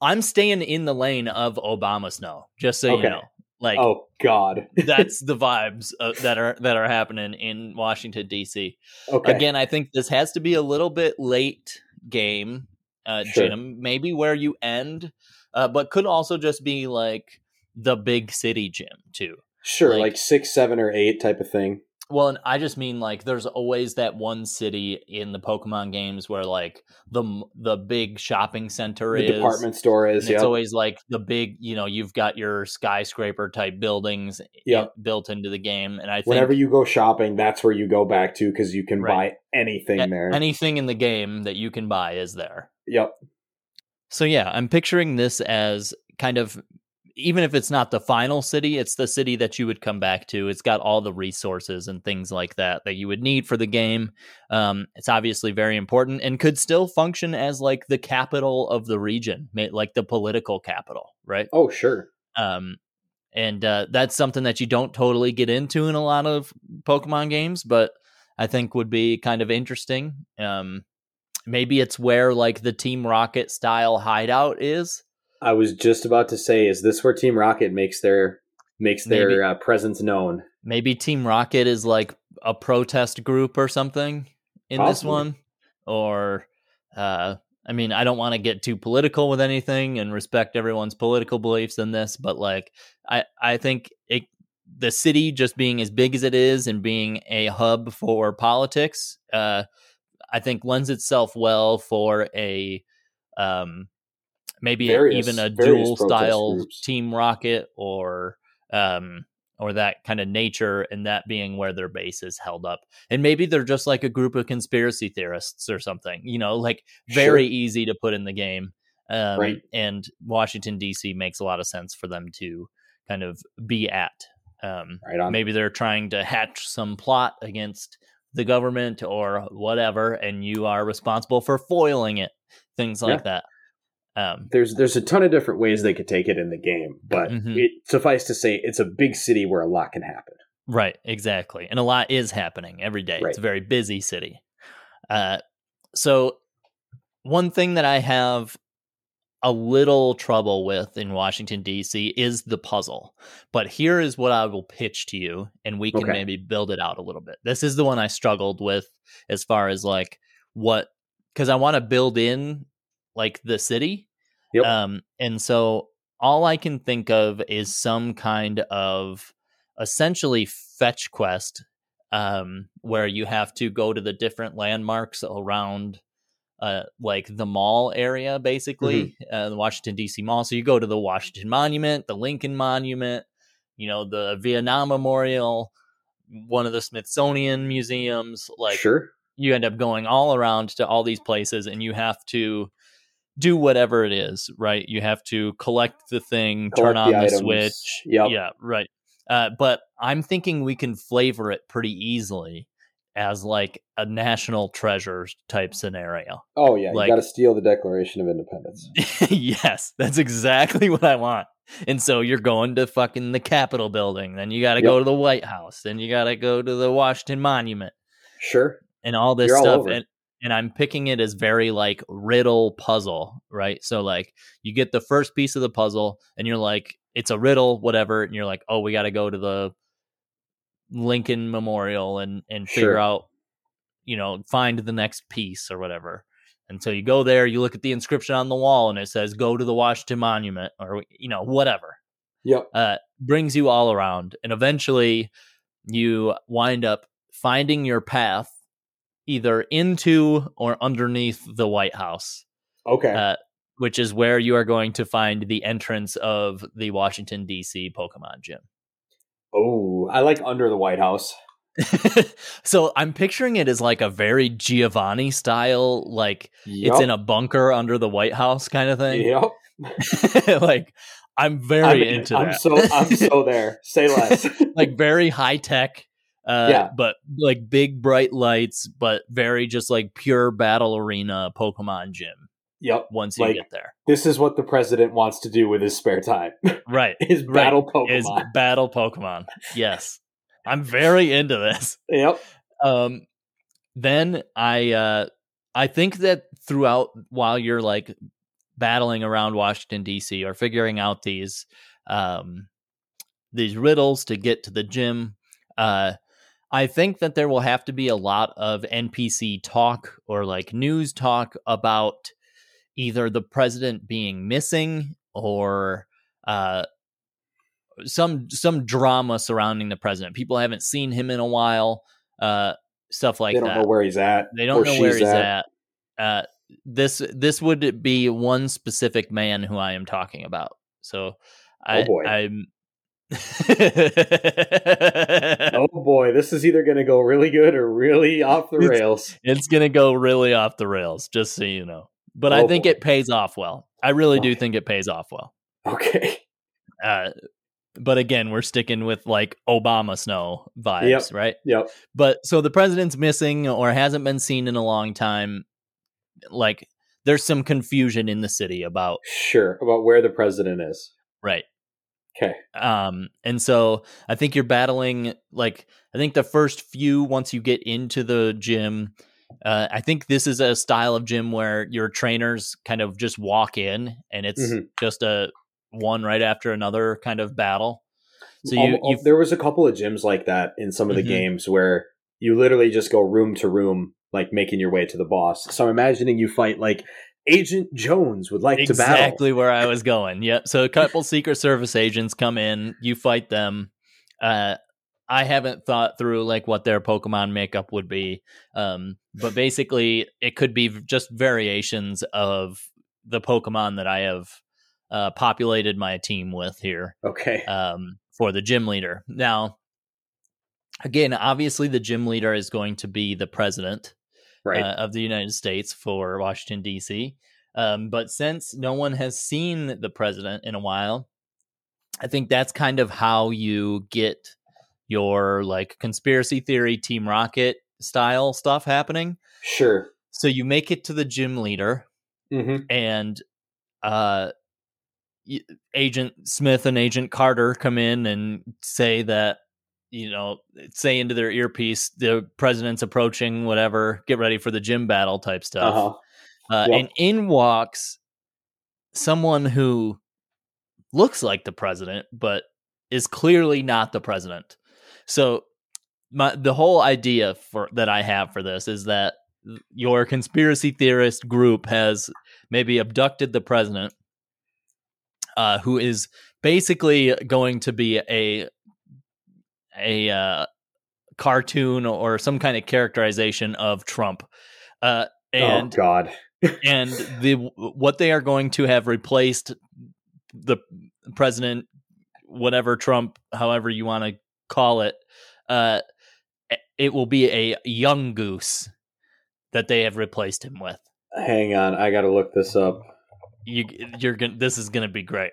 I'm staying in the lane of Obama snow, just so okay. you know. Like, oh god, [LAUGHS] that's the vibes uh, that are that are happening in Washington D.C. Okay. Again, I think this has to be a little bit late game, uh, sure. gym. Maybe where you end, uh, but could also just be like the big city gym too. Sure, like, like six, seven, or eight type of thing. Well, and I just mean like there's always that one city in the Pokemon games where like the the big shopping center the is department store is. It's always like the big, you know, you've got your skyscraper type buildings built into the game, and I think whenever you go shopping, that's where you go back to because you can right. buy anything a- there. Anything in the game that you can buy is there. Yep. So yeah, I'm picturing this as kind of even if it's not the final city, it's the city that you would come back to. It's got all the resources and things like that that you would need for the game. Um, it's obviously very important and could still function as like the capital of the region, like the political capital, right? Oh, sure. Um, and uh, that's something that you don't totally get into in a lot of Pokemon games, but I think would be kind of interesting. Um, maybe it's where like the Team Rocket style hideout is I was just about to say, is this where Team Rocket makes their makes their uh, presence known? Maybe Team Rocket is like a protest group or something in Possibly. this one, or uh, I mean, I don't want to get too political with anything and respect everyone's political beliefs in this, but like, I I think it the city just being as big as it is and being a hub for politics, uh, I think lends itself well for a um, maybe various, even a dual style groups. Team Rocket or um, or that kind of nature and that being where their base is held up and maybe they're just like a group of conspiracy theorists or something you know like very Sure. easy to put in the game um, Right. and washington d.c makes a lot of sense for them to kind of be at um, Right on. maybe they're trying to hatch some plot against the government or whatever and you are responsible for foiling it things like that um, There's there's a ton of different ways they could take it in the game, but Mhm. it suffice to say it's a big city where a lot can happen. Right, exactly. And a lot is happening every day. Right. It's a very busy city. Uh, so, one thing that I have a little trouble with in Washington, D.C. is the puzzle. But here is what I will pitch to you, and we can Okay. maybe build it out a little bit. This is the one I struggled with as far as like what, because I want to build in like the city. Yep. Um, and so all I can think of is some kind of essentially fetch quest um, where you have to go to the different landmarks around uh, like the mall area, basically, uh, the Washington, D.C. Mall. So you go to the Washington Monument, the Lincoln Monument, you know, the Vietnam Memorial, one of the Smithsonian museums. Like, sure. you end up going all around to all these places and you have to do whatever it is, right? You have to collect the thing, turn on the the, switch. Yep. Yeah, right. Uh, but I'm thinking we can flavor it pretty easily as like a national treasure type scenario. Oh yeah, Like- you got to steal the Declaration of Independence. [LAUGHS] yes, that's exactly [LAUGHS] what I want. And so you're going to fucking the Capitol building, then you got to Yep. go to the White House, then you got to go to the Washington Monument. Sure. and all this You're all stuff over and and I'm picking it as very like riddle puzzle, right? So like you get the first piece of the puzzle and you're like it's a riddle whatever and you're like, "Oh, we got to go to the Lincoln Memorial and and figure Sure. out you know, find the next piece or whatever." And so you go there, you look at the inscription on the wall and it says go to the Washington Monument or you know, whatever Yep. uh, brings you all around, and eventually you wind up finding your path either into or underneath the White House, Okay. uh, which is where you are going to find the entrance of the Washington D.C. Pokemon Gym. oh, I like under the White House. [LAUGHS] so I'm picturing it as like a very Giovanni style, like Yep. it's in a bunker under the White House kind of thing. Yep. [LAUGHS] like I'm very I'm in. into I'm that. so I'm so there. Say less. [LAUGHS] like very high tech uh Yeah. but like big bright lights but very just like pure battle arena pokemon gym yep. once you Like- get there This is what the president wants to do with his spare time. right [LAUGHS] Is Right. battle Pokemon. is battle pokemon yes i'm very into this Yep. um then i uh i think that throughout while you're like battling around washington dc or figuring out these um these riddles to get to the gym uh i think that there will have to be a lot of npc talk or like news talk about either the president being missing or uh some some drama surrounding the president people haven't seen him in a while uh stuff like that. they don't that know where he's at. they don't know where he's at. Uh, this this would be one specific man who I am talking about. So, Oh, boy. I'm. [LAUGHS] Oh boy, this is either going to go really good or really off the rails. It's gonna go really off the rails, just so you know. But I Oh, think boy. it pays off well. I really do think it pays off well. Okay. Uh, but again, we're sticking with like Obama snow vibes, Yep. right? Yep. But so the president's missing or hasn't been seen in a long time. Like, there's some confusion in the city about Sure. About where the president is. right. Okay. Um, and so I think you're battling like I think the first few once you get into the gym. Uh, I think this is a style of gym where your trainers kind of just walk in and it's Mhm. just a one right after another kind of battle. So you, there was a couple of gyms like that in some of the Mhm. games where you literally just go room to room, like making your way to the boss. So I'm imagining you fight like Agent Jones would like to battle. exactly where I was going. Yep. So a couple Secret Service agents come in, you fight them. Uh, I haven't thought through like what their Pokemon makeup would be, um, but basically it could be just variations of the Pokemon that I have uh, populated my team with here. Okay. Um, for the gym leader. Now, again, obviously, the gym leader is going to be the president Right. uh, of the United States for Washington, D.C. Um, but since no one has seen the president in a while, I think that's kind of how you get your like conspiracy theory, Team Rocket style stuff happening. sure. So you make it to the gym leader, hmm and uh, Agent Smith and Agent Carter come in and say that you know say into their earpiece the president's approaching, whatever. Get ready for the gym battle type stuff. Uh-huh. Uh, Yep. And in walks someone who looks like the president, but is clearly not the president. So, my the whole idea for that I have for this is that your conspiracy theorist group has maybe abducted the president, uh, who is basically going to be a a uh, cartoon or some kind of characterization of Trump. Uh, and oh God. [LAUGHS] and the what they are going to have replaced the president whatever trump however you want to call it uh it will be a Yungoos that they have replaced him with Hang on, I got to look this up. you you're gonna this is gonna be great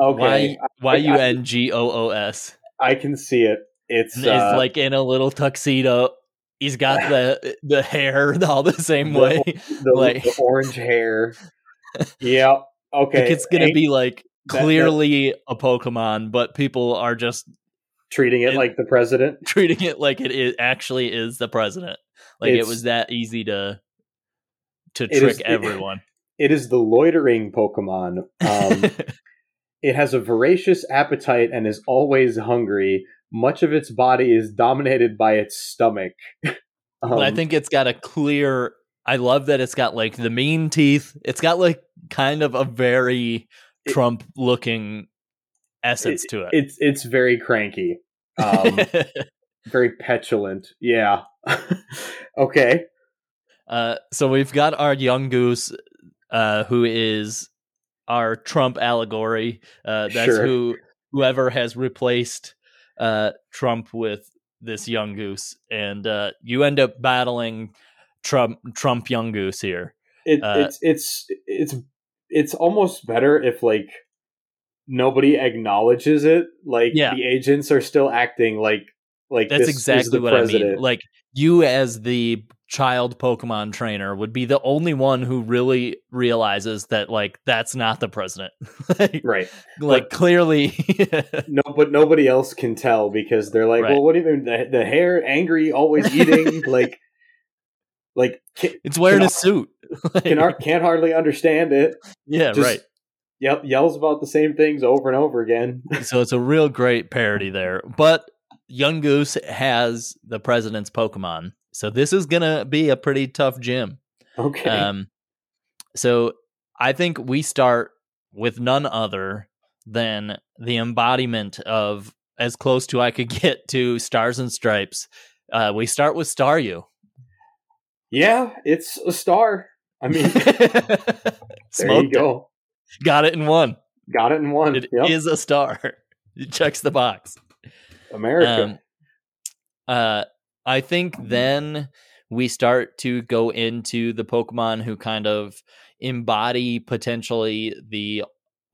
Okay, y u n g o o s I, can see it. It's is uh, like in a little tuxedo he's got the [LAUGHS] the hair [LAUGHS] all the same The- way the, [LAUGHS] like- the orange hair. yeah. Okay. like it's gonna Ain't be like that- that- clearly a pokemon but people are just treating it it- like the president. treating it like it is actually is the president. Like it was that easy to to trick is- it- everyone. It is the loitering Pokemon. Um, it has a voracious appetite and is always hungry. Much of its body is dominated by its stomach. [LAUGHS] but I Um, think it's got a clear. I love that it's got like the mean teeth. It's got like kind of a very It- Trump looking essence to it. it's it's very cranky, um, [LAUGHS] very petulant. Yeah. [LAUGHS] okay. uh, so we've got our Yungoos, uh, who is our Trump allegory. Uh, that's Sure. who whoever has replaced uh, Trump with this Yungoos, and uh, you end up battling Trump Trump Yungoos here. It, Uh, it's it's it's it's almost better if like nobody acknowledges it. Like Yeah. the agents are still acting like like That's this is exactly what president. I mean. Like you, as the child Pokemon trainer, would be the only one who really realizes that like that's not the president. [LAUGHS] like, right. like clearly, [LAUGHS] No, but nobody else can tell because they're like, Right. well, what do you mean? The, the hair, angry, always eating, [LAUGHS] like, like can, it's wearing a suit. Can can't hardly understand it. yeah, Just right. Yep, yells about the same things over and over again. so it's a real great parody there. But Yungoos has the president's Pokemon. So this is gonna be a pretty tough gym. Okay. Um so I think we start with none other than the embodiment of as close to I could [LAUGHS] get to Stars and Stripes. Uh we start with Staryu. yeah, it's a star. I mean, [LAUGHS] there Smoked you go. it. Got it in one. Got it in one. It is yep. a star. It [LAUGHS] checks the box. America. Um, uh, I think then we start to go into the Pokemon who kind of embody potentially the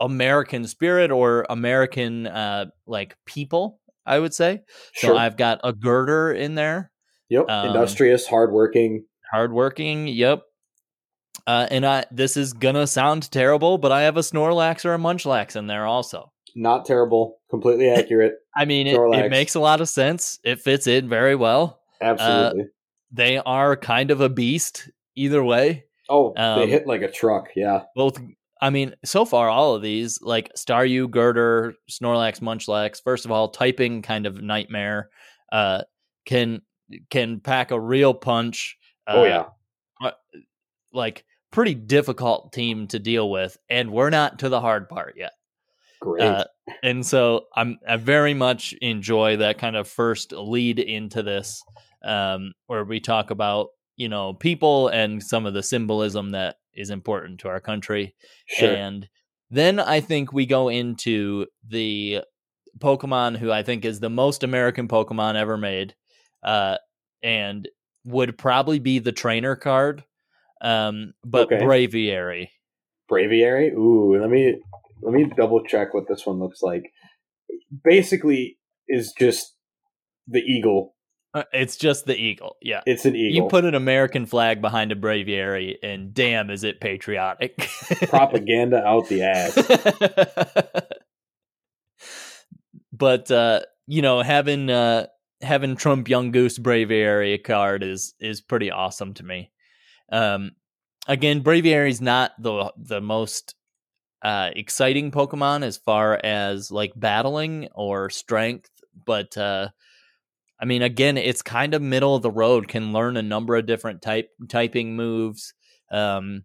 American spirit or American uh, like people. I would say. sure. So I've got a Gurdurr in there, yep. um, Industrious, hardworking. hardworking. Yep. Uh, and I this is gonna sound terrible, but I have a Snorlax or a Munchlax in there also. Not terrible. Completely [LAUGHS] accurate. I mean, it, it makes a lot of sense. It fits in very well. Absolutely. they are kind of a beast either way. oh, they um, hit like a truck. Yeah. Both, I mean, so far all of these like Staryu, Gurdurr, Snorlax, Munchlax. First of all, typing kind of nightmare. Uh, can can pack a real punch. Uh, oh yeah. like pretty difficult team to deal with, and we're not to the hard part yet. Great. Uh, and so I'm I very much enjoy that kind of first lead into this, um, where we talk about you know people and some of the symbolism that is important to our country, sure. and Then I think we go into the Pokemon who I think is the most American Pokemon ever made, uh, and would probably be the trainer card, um, but Okay. Braviary. Braviary. Ooh, let me let me double check what this one looks like. Basically, is just the eagle. Uh, It's just the eagle. Yeah. It's an eagle. You put an American flag behind a Braviary, and damn, is it patriotic! [LAUGHS] propaganda out the ass. [LAUGHS] but uh, you know, having uh, having Trump Yungoos Braviary card is is pretty awesome to me. Um, again, Braviary is not the the most uh, exciting Pokemon as far as like battling or strength, but uh, I mean, again, it's kind of middle of the road. Can learn a number of different type typing moves. Um,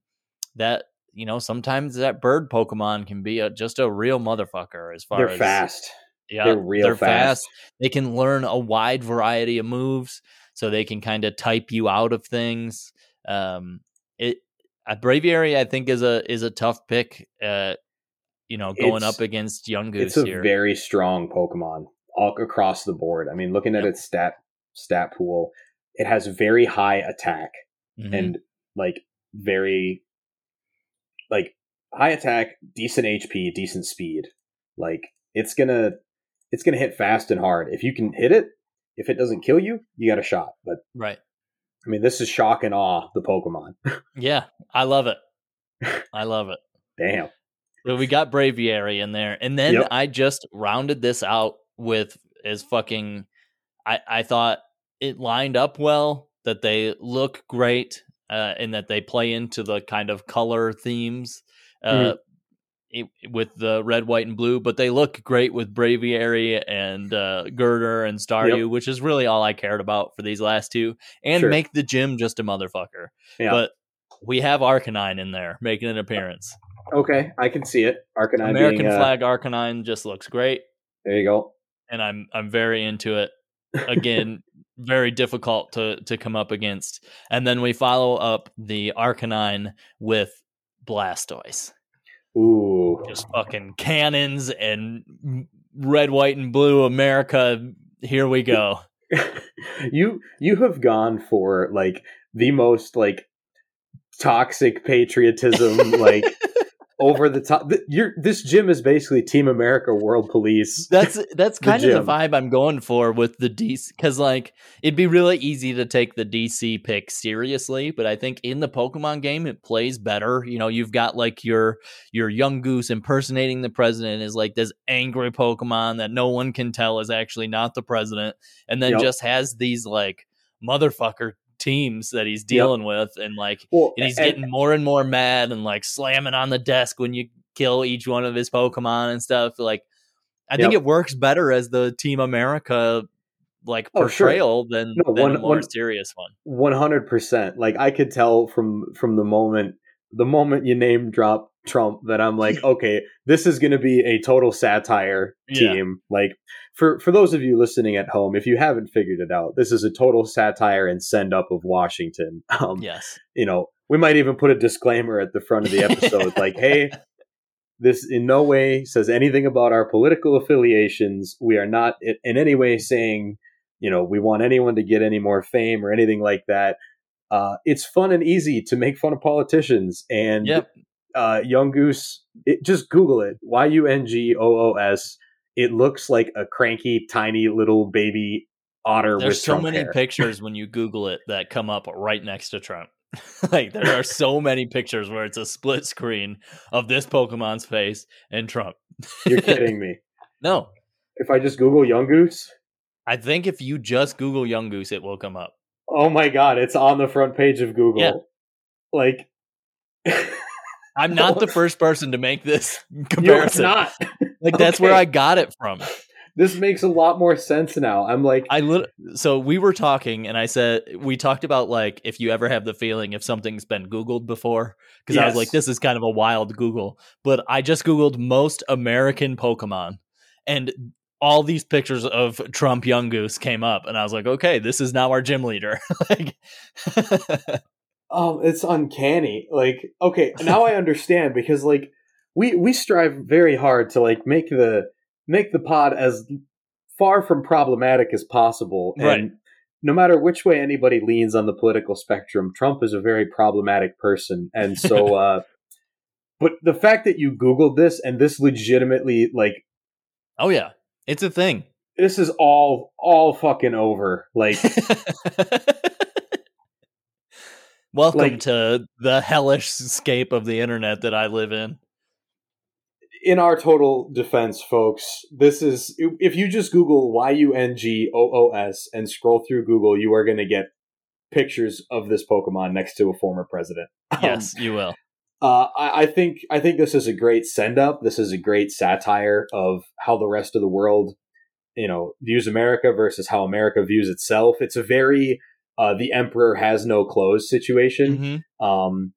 that you know, sometimes that bird Pokemon can be a, just a real motherfucker. As far They're as fast. yeah, They're real fast. They can learn a wide variety of moves, so they can kind of type you out of things. Um, it a Braviary, I think, is a is a tough pick. Uh, you know, going It's- up against Yungoos. It's a here. very strong Pokemon all across the board. I mean, looking at Yep. its stat stat pool, it has very high attack Mhm. and like very like high attack, decent HP, decent speed. Like it's gonna it's gonna hit fast and hard. If you can hit it, if it doesn't kill you, you got a shot. But right. I mean, this is shock and awe. The Pokemon. Yeah, I love it. [LAUGHS] I love it. Damn. So we got Braviary in there, and then Yep. I just rounded this out with as fucking. I I thought it lined up well. That they look great, uh, and that they play into the kind of color themes, uh, Mhm. it- with the red, white, and blue. But they look great with Braviary and uh, Gurdurr and Staryu, Yep. which is really all I cared about for these last two, and Sure. make the gym just a motherfucker. Yeah. But we have Arcanine in there making an appearance. Okay, I can see it. Arcanine American being, uh, flag Arcanine just looks great, There you go. And I'm I'm very into it. Again, very difficult to to come up against. And then we follow up the Arcanine with Blastoise. Ooh. Just fucking cannons and red, white, and blue America. Here we go. [LAUGHS] you you have gone for like the most like toxic patriotism [LAUGHS] like over the top you're this gym is basically team america world police That's [LAUGHS] that's The kind of gym. the vibe I'm going for with the DC because like it'd be really easy to take the DC pick seriously, but I think in the Pokemon game it plays better. You know, you've got like your your Yungoos impersonating the president is like this angry Pokemon that no one can tell is actually not the president, and then Yep. just has these like motherfucker teams that he's dealing with, and like well and he's and- getting more and more mad and like slamming on the desk when you kill each one of his Pokemon and stuff. Like, I think it works better as the Team America like Oh, sure. portrayal than, No, than a one- more one- serious one. One hundred percent. Like I could tell from from the moment the moment you name drop Trump that I'm like, [LAUGHS] okay, this is going to be a total satire Yeah. team. Like for for those of you listening at home, if you haven't figured it out, this is a total satire and send up of Washington. [LAUGHS] Um, Yes. you know, we might even put a disclaimer at the front of the episode, [LAUGHS] like, hey. This in no way says anything about our political affiliations. We are not in, any way saying you know we want anyone to get any more fame or anything like that uh, it's fun and easy to make fun of politicians and Yep. uh, Yungoos it, just google it y-u-n-g-o-o-s it looks like a cranky tiny little baby otter There's with so many hair. pictures when you Google it that come up right next to Trump. [LAUGHS] like there are so many pictures where it's a split screen of this Pokemon's face and Trump. you're [LAUGHS] kidding me No. if i just google Yungoos I think if you just Google Yungoos, it will come up. oh my god it's on the front page of google Yeah. like [LAUGHS] I'm not the first person to make this you're comparison. not Like that's where I got it from. this makes a lot more sense now i'm like I lit- so we were talking and I said we talked about like if you ever have the feeling if something's been googled before because I was like this is kind of a wild Google, but I just googled most American Pokemon and all these pictures of Trump Yungoos came up and I was like okay, this is now our gym leader. [LAUGHS] like [LAUGHS] Um, it's uncanny. Like, okay, now I understand because like we we strive very hard to like make the make the pod as far from problematic as possible. Right. And no matter which way anybody leans on the political spectrum, Trump is a very problematic person. And so [LAUGHS] uh but the fact that you googled this and this legitimately like Oh yeah, it's a thing. this is all all fucking over. Like [LAUGHS] Welcome Like- to the hellish scape of the internet that I live in. In our total defense, folks, this is if you just Google Y U N G O O S and scroll through Google, you are going to get pictures of this Pokemon next to a former president. [LAUGHS] Um, Yes, you will. uh, I, I think I think this is a great send up. This is a great satire of how the rest of the world, you know, views America versus how America views itself. It's a very uh, the emperor has no clothes situation. Mhm. Um,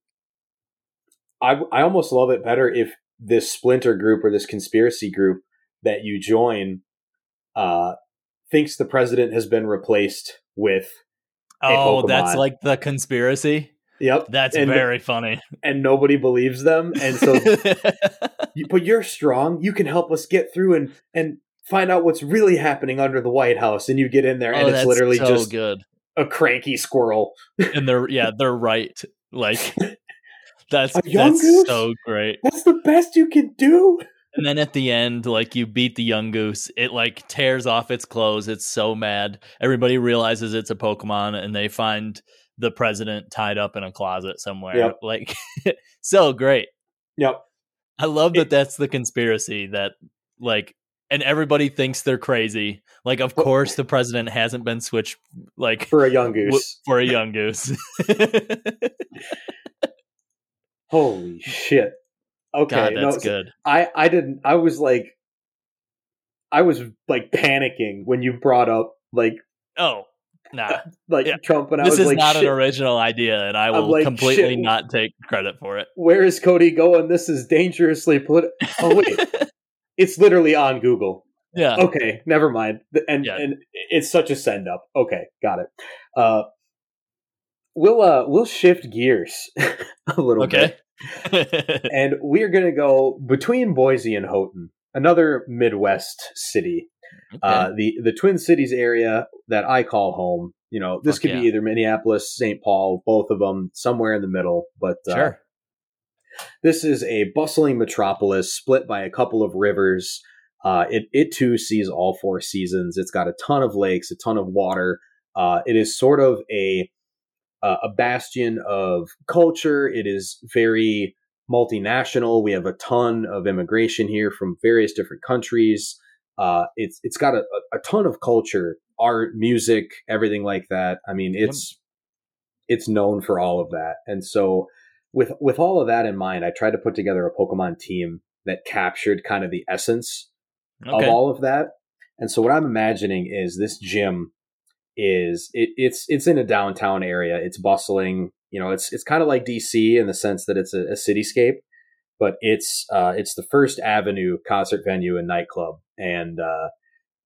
I I almost love it better if this splinter group or this conspiracy group that you join uh, thinks the president has been replaced with Oh, that's like the conspiracy. yep That's and, very funny. and nobody believes them and so [LAUGHS] you, but you're strong you can help us get through and and find out what's really happening under the white house and you get in there and oh, it's literally so just good. a cranky squirrel And they're [LAUGHS] yeah, they're right. Like that's A young that's goose? so great. that's the best you can do And then at the end, like you beat the Yungoos, it like tears off its clothes. It's so mad. Everybody realizes it's a Pokemon and they find the president tied up in a closet somewhere. Yep. Like [LAUGHS] so great. yep I love It- that that's the conspiracy that like and everybody thinks they're crazy. Like of course the president hasn't been switched like for a young w- goose for a Yungoos. [LAUGHS] holy shit okay God, that's so- good. I I didn't. I was like, I was like panicking when you brought up like Oh, nah. [LAUGHS] like Yeah. Trump, and I this was is like, not shit, an original idea, and I will like, completely shit. not take credit for it. where is Cody going? This is dangerously political. [LAUGHS] Oh wait, it's literally on Google. yeah. Okay, never mind. And Yeah. and it's such a send up. Okay, got it. Uh, we'll uh we'll shift gears [LAUGHS] a little bit. Okay. and we're going to go between Boise and Houghton, another Midwest city. Uh, the the Twin Cities area that I call home. You know, this Fuck could yeah. be either Minneapolis, St. Paul, both of them, somewhere in the middle. But uh, sure. this is a bustling metropolis split by a couple of rivers. Uh, it it too sees all four seasons. It's got a ton of lakes, a ton of water. Uh, it is sort of a uh, a bastion of culture. It is very multinational. We have a ton of immigration here from various different countries. Uh, it's it's got a, a ton of culture, art, music, everything like that. I mean, it's it's known for all of that. And so with with all of that in mind, I tried to put together a Pokemon team that captured kind of the essence Okay. of all of that. And so what I'm imagining is this gym is it, it's it's in a downtown area. It's bustling. You know, it's it's kind of like DC in the sense that it's a, a cityscape, but it's uh, it's the First Avenue concert venue and nightclub, and uh,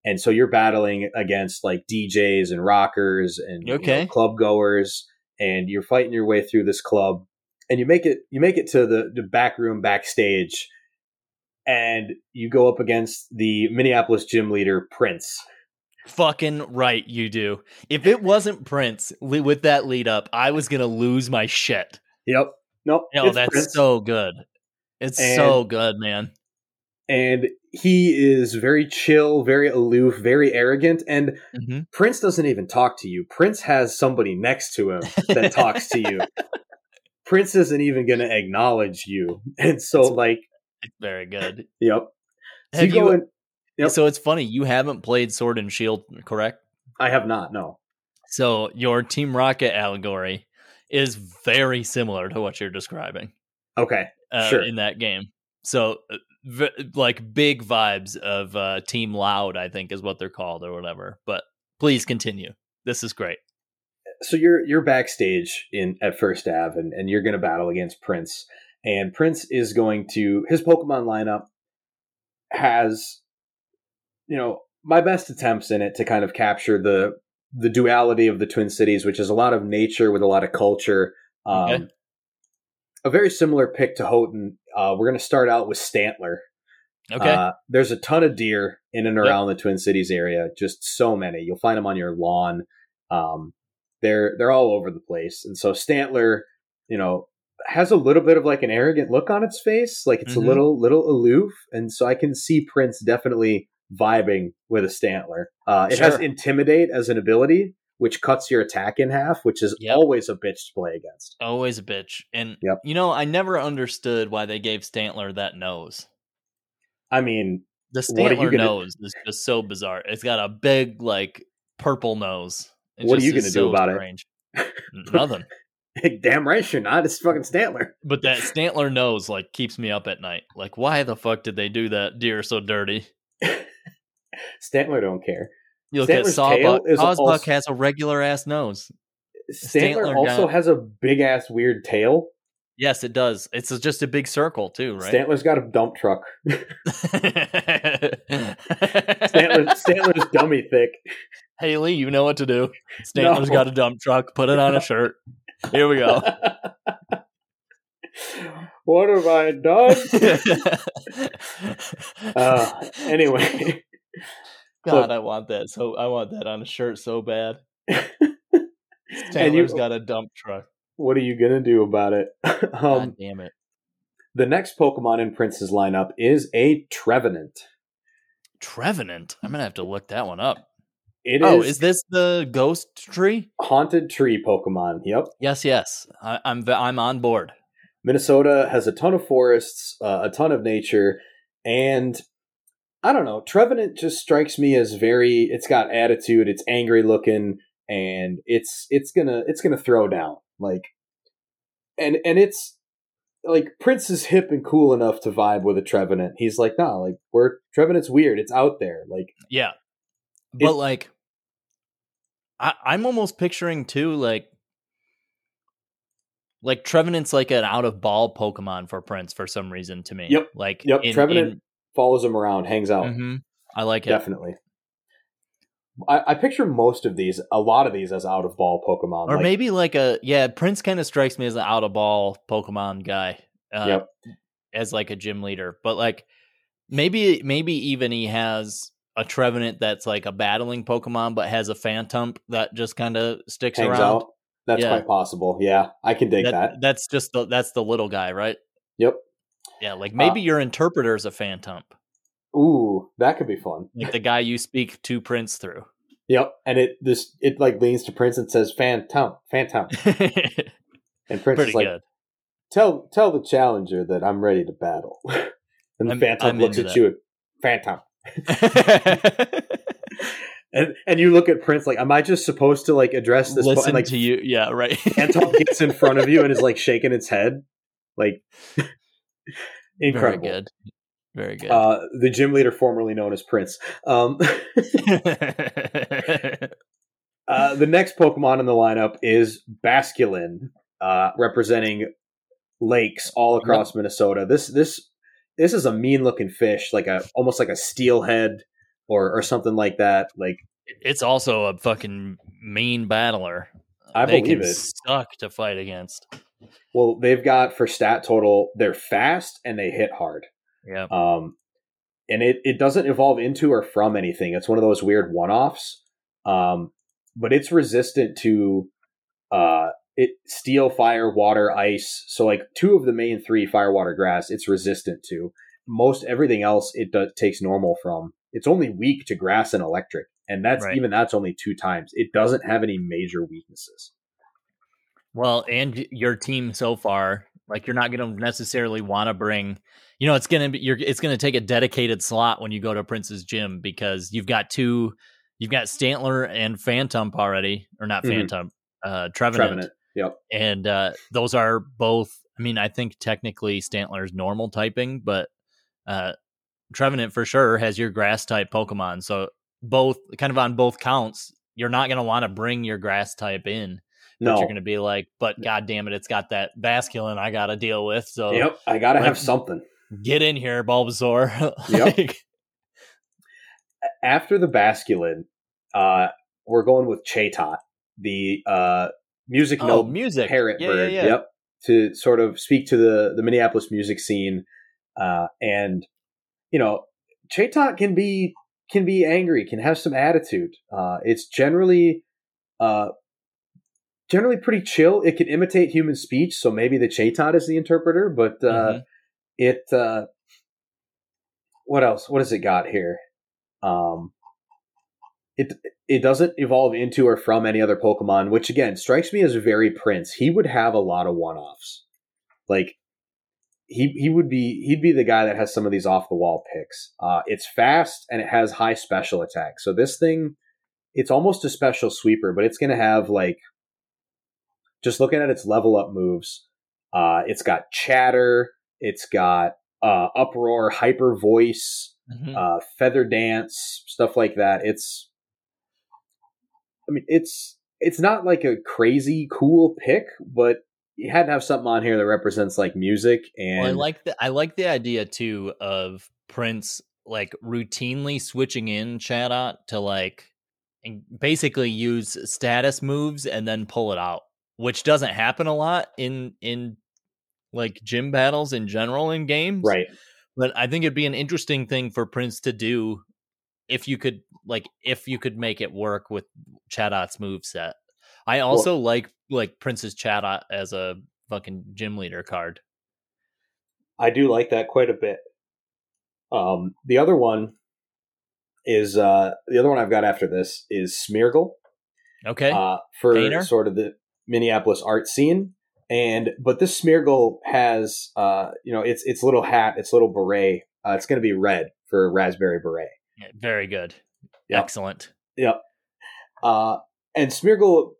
and so you're battling against like DJs and rockers and you know, club goers, and you're fighting your way through this club, and you make it you make it to the, the back room backstage, and you go up against the Minneapolis gym leader Prince. Fucking right, you do. If it wasn't Prince with that lead up, I was gonna lose my shit. Yep. Nope. No, that's Prince. so good. It's And- so good, man. and he is very chill, very aloof, very arrogant, and hmm Prince doesn't even talk to you. Prince has somebody next to him that talks to you. [LAUGHS] Prince isn't even going to acknowledge you, and so It's- like, It's very good. yep. So Have you go you? Yep. So it's funny you haven't played Sword and Shield, correct? I have not. No. So your Team Rocket allegory is very similar to what you're describing Okay. uh, Sure. in that game. So, uh, v- like big vibes of uh, Team Loud, I think is what they're called or whatever. But please continue. This is great. So you're you're backstage in at First Ave, and, and you're going to battle against Prince, and Prince is going to his Pokemon lineup has, you know, my best attempts in it to kind of capture the the duality of the Twin Cities, which is a lot of nature with a lot of culture. Um, Okay. A very similar pick to Houghton. Uh, we're going to start out with Stantler. Okay. Uh, there's a ton of deer in and around the Twin Cities area. Just so many. You'll find them on your lawn. Um, they're they're all over the place. And so Stantler, you know, has a little bit of like an arrogant look on its face, like it's Mhm. a little little aloof. And so I can see Prince definitely vibing with a Stantler. Uh, it has intimidate as an ability, which cuts your attack in half, which is Yep. always a bitch to play against. Always a bitch. And Yep. you know, I never understood why they gave Stantler that nose. I mean, The What are you Stantler gonna- nose is just so bizarre. It's got a big, like, purple nose. It What are you gonna do so about it? strange. [LAUGHS] Nothing. damn right you're not. It's fucking Stantler. But that Stantler nose like keeps me up at night. Like, why the fuck did they do that deer so dirty? Stantler don't care. You look Stantler's at Sawsbuck. is Sawsbuck also- has a regular ass nose. Stantler, Stantler also got- has a big ass weird tail. Yes, it does. It's just a big circle too, right? Stantler's got a dump truck. [LAUGHS] Stantler, [LAUGHS] Stantler's dummy thick. Haley, you know what to do. [LAUGHS] Stantler's No. got a dump truck. Put it on a shirt. Here we go. What have I done? [LAUGHS] Uh, anyway, [LAUGHS] God, I want that. So I want that on a shirt so bad. [LAUGHS] and Stantler's you, got a dump truck. what are you gonna do about it? God um, damn it. the next Pokemon in Prince's lineup is a Trevenant. Trevenant. I'm gonna have to look that one up. It oh, is is this the ghost tree? haunted tree Pokemon. Yep. Yes, yes. I, I'm I'm on board. Minnesota has a ton of forests, uh, a ton of nature, and I don't know. Trevenant just strikes me as very. It's got attitude. It's angry looking, and it's it's gonna it's gonna throw down like, and and it's like Prince is hip and cool enough to vibe with a Trevenant. He's like, nah, like we're Trevenant's weird. It's out there. Like Yeah, but It- like, I, I'm almost picturing too, like, like Trevenant's like an out of ball Pokemon for Prince for some reason to me. Yep. Like, Yep, in- Trevenant in- follows him around, hangs out. Mhm. I like it. Definitely. I, I picture most of these, a lot of these, as out of ball Pokemon. Or like- maybe like a yeah, Prince kind of strikes me as an out of ball Pokemon guy. Uh, Yep. As like a gym leader, but like maybe maybe even he has a Trevenant that's like a battling Pokemon, but has a Phantump that just kind of sticks hangs around. out. That's Yeah. quite possible. Yeah, I can dig That- that. That's just the that's the little guy, right? Yep. Yeah, like maybe Uh, your is a Phantump, Ooh, that could be fun. like the guy you speak to Prince through. Yep. And it this it like leans to Prince and says Phantom, Phantom. [LAUGHS] And Prince is like, good. tell tell the challenger that I'm ready to battle. [LAUGHS] and the I'm- Phantom I'm looks at that. you, Phantom. [LAUGHS] And and you look at Prince like, am I just supposed to like address this? Listen and, like to you, yeah, right. [LAUGHS] Phantom gets in front of you and is like shaking its head, like [LAUGHS] incredible. Very good. Very good. Uh, the gym leader formerly known as Prince. Um, [LAUGHS] uh, the next Pokemon in the lineup is Basculin, uh, representing lakes all across Minnesota. This this this is a mean looking fish, like a almost like a steelhead or or something like that. Like it's also a fucking mean battler. I they believe it. suck to fight against. well, they've got for stat total, they're fast and they hit hard. Yeah. Um, and it, it doesn't evolve into or from anything. It's one of those weird one offs. Um, but it's resistant to uh, it steel, fire, water, ice. So like two of the main three, fire, water, grass, it's resistant to. Most everything else it does, takes normal from. It's only weak to grass and electric, and that's Right. even that's only two times. It doesn't have any major weaknesses. Well, and your team so far, like you're not going to necessarily want to bring, you know, it's going to be you're it's going to take a dedicated slot when you go to Prince's gym because you've got two, you've got Stantler and Phantom already, or not Mhm. Phantom, uh, Trevenant, Trevenant. Yep. and uh, those are both. I mean, I think technically Stantler's normal typing, but uh, Trevenant for sure has your grass type Pokemon. So both kind of on both counts, you're not going to want to bring your grass type in. But No. you're going to be like, but god damn it, it's got that Basculin I got to deal with. So Yep. I gotta Like- have something. get in here, Bulbasaur. [LAUGHS] Yep. After the Basculin, uh, we're going with Chatot, the uh, music oh, note music. parrot yeah, bird. Yeah, yeah. Yep. to sort of speak to the the Minneapolis music scene, uh, and you know, Chatot can be can be angry, can have some attitude. Uh, it's generally uh, generally pretty chill. It can imitate human speech, so maybe the Chatot is the interpreter, but uh, mm-hmm. it. Uh, what else? What has it got here? Um, it it doesn't evolve into or from any other Pokemon, which again strikes me as very Prince. He would have a lot of one offs. Like he he would be he'd be the guy that has some of these off the wall picks. Uh, it's fast and it has high special attack. So this thing, it's almost a special sweeper, but it's going to have like just looking at its level up moves. Uh, it's got chatter. It's got uh, uproar, hyper voice, mm-hmm. uh, feather dance, stuff like that. It's I mean, it's it's not like a crazy cool pick, but you had to have something on here that represents like music and well, I like the I like the idea too of Prince like routinely switching in Chatot to like and basically use status moves and then pull it out, which doesn't happen a lot in in like gym battles in general in games. Right. But I think it'd be an interesting thing for Prince to do if you could like if you could make it work with Chatot's move set. I also well, like like Prince's Chatot as a fucking gym leader card. I do like that quite a bit. Um, the other one is uh, the other one I've got after this is Smeargle. Okay. Uh, for sort of the Minneapolis art scene, and but this Smeargle has uh, you know its its little hat, its little beret. Uh, it's going to be red for raspberry beret. Very good. Yep. Excellent. Yep. Uh, and Smeargle,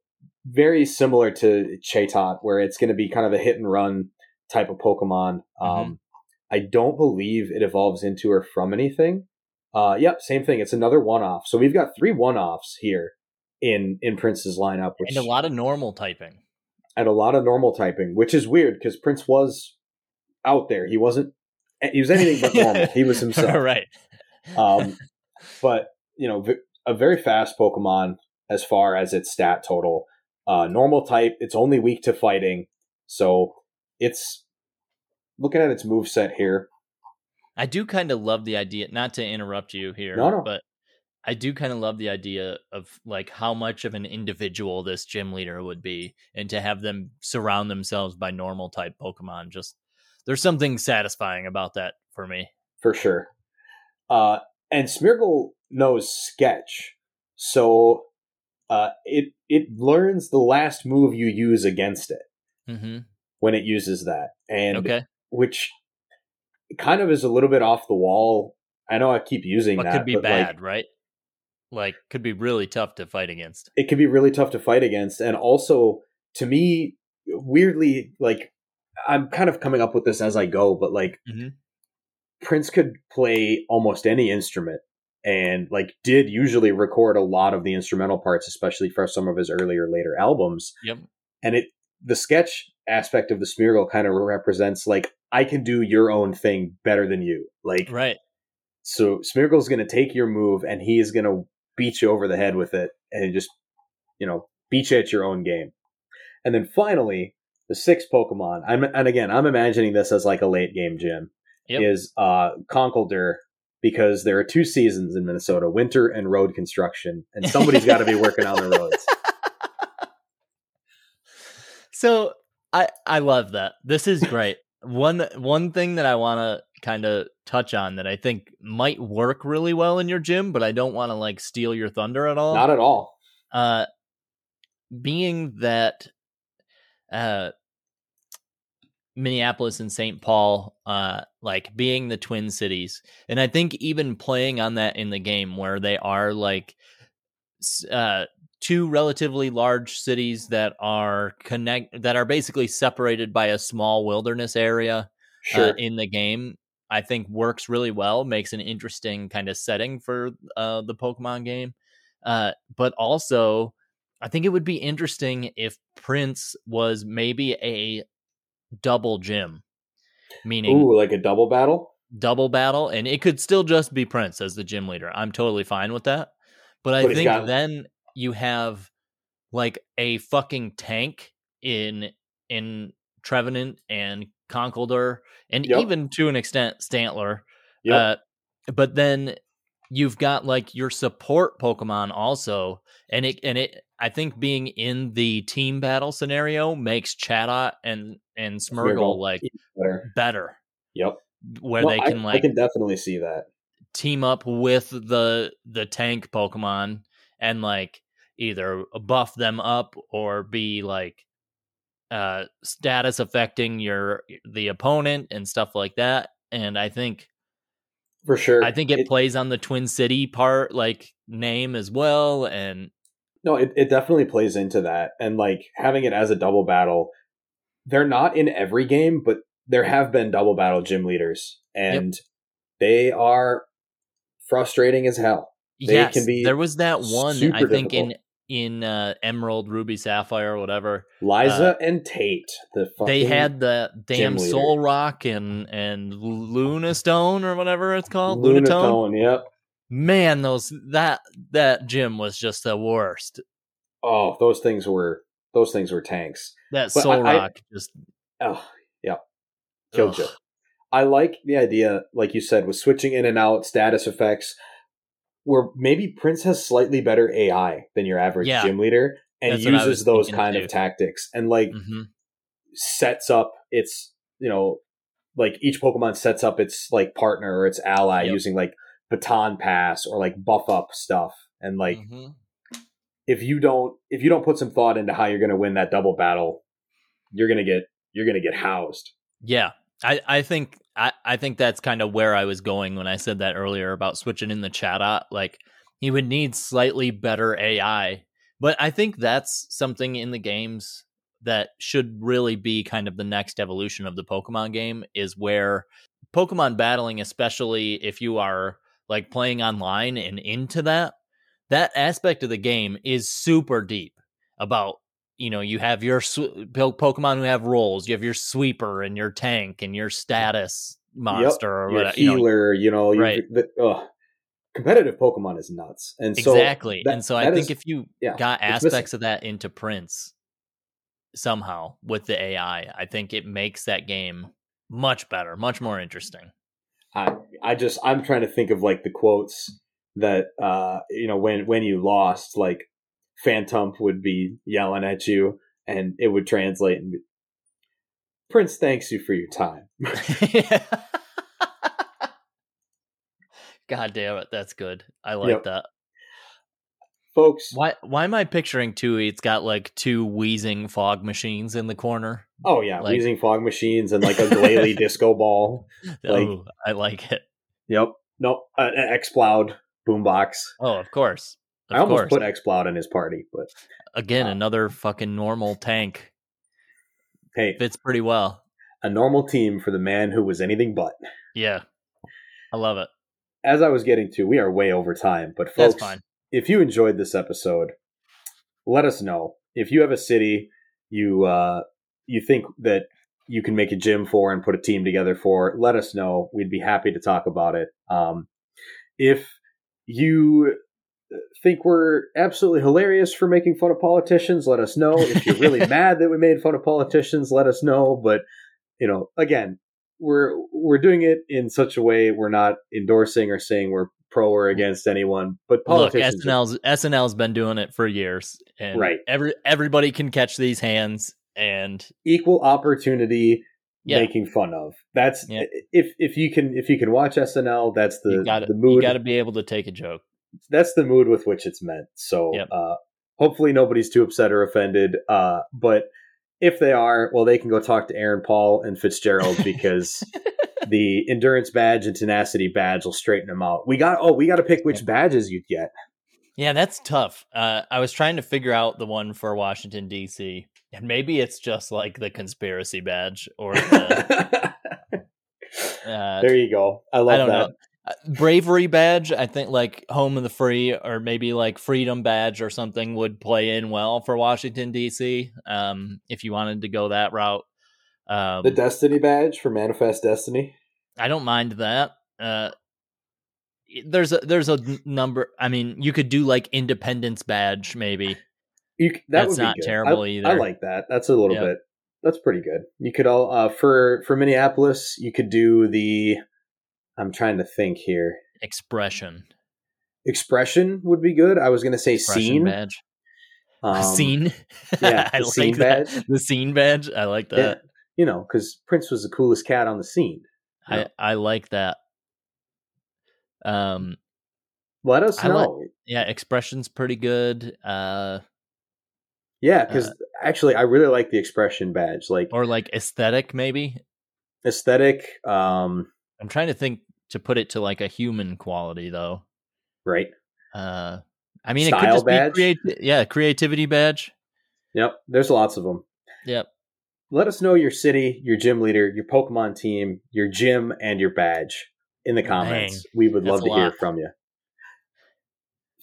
very similar to Chatot, where it's going to be kind of a hit and run type of Pokemon. Mm-hmm. Um, I don't believe it evolves into or from anything. Uh, yep, same thing. It's another one off. So we've got three one offs here in in Prince's lineup, which, and a lot of normal typing, and a lot of normal typing, which is weird because Prince was out there. He wasn't. He was anything but [LAUGHS] normal. he was himself. right. Um, [LAUGHS] but you know, a very fast Pokemon as far as its stat total. Uh, normal type, it's only weak to fighting, so it's looking at its move set here. I do kind of love the idea. Not to interrupt you here, no, no. but I do kind of love the idea of like how much of an individual this gym leader would be, and to have them surround themselves by normal type Pokemon. Just there's something satisfying about that for me, for sure. Uh, and Smeargle knows Sketch, so uh, it it learns the last move you use against it mm-hmm. when it uses that, and okay. which kind of is a little bit off the wall. I know I keep using but that, could be bad, like, right? Like, could be really tough to fight against. It could be really tough to fight against, and also to me, weirdly, like I'm kind of coming up with this as I go, but like mm-hmm. Prince could play almost any instrument and like did usually record a lot of the instrumental parts, especially for some of his earlier later albums. Yep. And it the sketch aspect of the Smeargle kind of represents like I can do your own thing better than you. Like right. So Smeargle's going to take your move and he is going to beat you over the head with it and just you know beat you at your own game. And then finally, the sixth Pokemon. I'm and again, I'm imagining this as like a late game gym yep. is uh, Conkeldurr because there are two seasons in Minnesota: winter and road construction, and somebody's got to be working on the roads. [LAUGHS] So I I love that. This is great. one one thing that I want to kind of touch on that I think might work really well in your gym, but I don't want to like steal your thunder at all. Not at all. Uh, being that uh Minneapolis and St. Paul, uh, like being the twin cities. And I think even playing on that in the game where they are like uh, two relatively large cities that are connect that are basically separated by a small wilderness area uh, sure. uh, in the game. I think works really well, makes an interesting kind of setting for uh, the Pokemon game. Uh, but also, I think it would be interesting if Prince was maybe a double gym, meaning Ooh, like a double battle? Double battle, and it could still just be Prince as the gym leader. I'm totally fine with that. But I but think got... then you have like a fucking tank in in Trevenant and Conkeldurr, and Yep. even to an extent Stantler. Yep. Uh, but then you've got like your support Pokemon also, and it and it. I think being in the team battle scenario makes Chatot and and Smirgle Smeargle, like better. better, Yep. where they can I, like I can definitely see that. team up with the the tank Pokemon and like either buff them up or be like uh status affecting your the opponent and stuff like that. And I think For sure. I think it, plays on the Twin City part like name as well and No, it, it definitely plays into that. And like having it as a double battle, they're not in every game, but there have been double battle gym leaders. And they are frustrating as hell. They yes, can be there was that one I think difficult. in uh, Emerald, Ruby, Sapphire, whatever. Liza and Tate, the fucking Uh, They had the damn. Solrock and and Luna Stone or whatever it's called, Lunatone. Lunatone. Yep. Man, those that that gym was just the worst. Oh, those things were those things were tanks. That But Soul I- I- Rock just Oh, yeah. Killed you. I like the idea, like you said, with switching in and out status effects, where maybe Prince has slightly better AI than your average Yeah. gym leader and That's what I was uses those kind too. of tactics and like Mhm. sets up its, you know, like each Pokemon sets up its like partner or its ally Yep. using like baton pass or like buff up stuff. And like Mhm. if you don't if you don't put some thought into how you're gonna win that double battle, you're gonna get you're gonna get housed. Yeah. I, I think I, I think that's kind of where I was going when I said that earlier about switching in the Chatot. Like he would need slightly better AI. But I think that's something in the games that should really be kind of the next evolution of the Pokemon game is where Pokemon battling, especially if you are like playing online and into that, that aspect of the game is super deep about you know you have your sw- pokemon who have roles. You have your sweeper and your tank and your status monster or Your whatever you know, healer, you know, you- Right. the, competitive Pokemon is nuts, and so exactly. that- and so i think is- if you yeah, got aspects of that into prince somehow with the ai i think it makes that game much better much more interesting. I, I just I'm trying to think of like the quotes that uh you know when when you lost, like Phantom would be yelling at you, and it would translate and be, Prince thanks you for your time. [LAUGHS] [LAUGHS] god damn it that's good i like Yep. that Folks, why why am i picturing too it's got like two wheezing fog machines in the corner oh yeah, like- wheezing fog machines and like a Glalie [LAUGHS] disco ball. Like- oh i like it Yep. Nope. Uh, an Exploud boombox. oh of course of I almost course put Exploud in his party, but Again, Uh, another fucking normal tank. hey, Fits pretty well. a normal team for the man who was anything but. Yeah. I love it. As I was getting to, we are way over time, but folks, if you enjoyed this episode, let us know. If you have a city you uh, you think that you can make a gym for and put a team together for, let us know. We'd be happy to talk about it. Um, if you think we're absolutely hilarious for making fun of politicians, let us know. If you're really [LAUGHS] mad that we made fun of politicians, let us know. But you know, again, we're we're doing it in such a way we're not endorsing or saying we're pro or against anyone. But Look, politicians, SNL's SNL's been doing it for years. And Right. Every everybody can catch these hands and equal opportunity yeah. making fun of. That's Yeah. if if you can if you can watch SNL, that's the the You got to be able to take a joke. That's the mood with which it's meant. So Yep. uh, hopefully nobody's too upset or offended. Uh, but if they are, well, they can go talk to Aaron Paul and Fitzgerald [LAUGHS] because [LAUGHS] the endurance badge and tenacity badge will straighten them out. We got oh, we got to pick which badges you'd get. Yeah, that's tough. Uh, I was trying to figure out the one for Washington D.C. and maybe it's just like the conspiracy badge or the, [LAUGHS] uh, there you go. I love I that. know. Bravery badge i think like home of the free or maybe like freedom badge or something would play in well for washington dc um if you wanted to go that route um The Destiny badge for Manifest Destiny. i don't mind that uh there's a there's a number i mean you could do like independence badge maybe You, that That's would be not good. terrible I, either. I like that. That's a little Yep. bit. that's pretty good. You could all uh, for for Minneapolis, you could do the. I'm trying to think here. Expression. Expression would be good. I was going to say Expression scene. badge. [LAUGHS] Um, scene. yeah, [LAUGHS] I the like scene that. badge. The scene badge. I like Yeah, that. you know, because Prince was the coolest cat on the scene. I I like that. Um. Let us I like- know. Yeah. Expression's pretty good. Uh. yeah, because actually, I really like the expression badge, like Or like aesthetic, maybe. aesthetic. Um, I'm trying to think to put it to like a human quality though. right. Uh. I mean, it could just badge? be creati- yeah, creativity badge. Yep. There's lots of them. Yep. Let us know your city, your gym leader, your Pokemon team, your gym, and your badge in the comments. we would love to hear from you.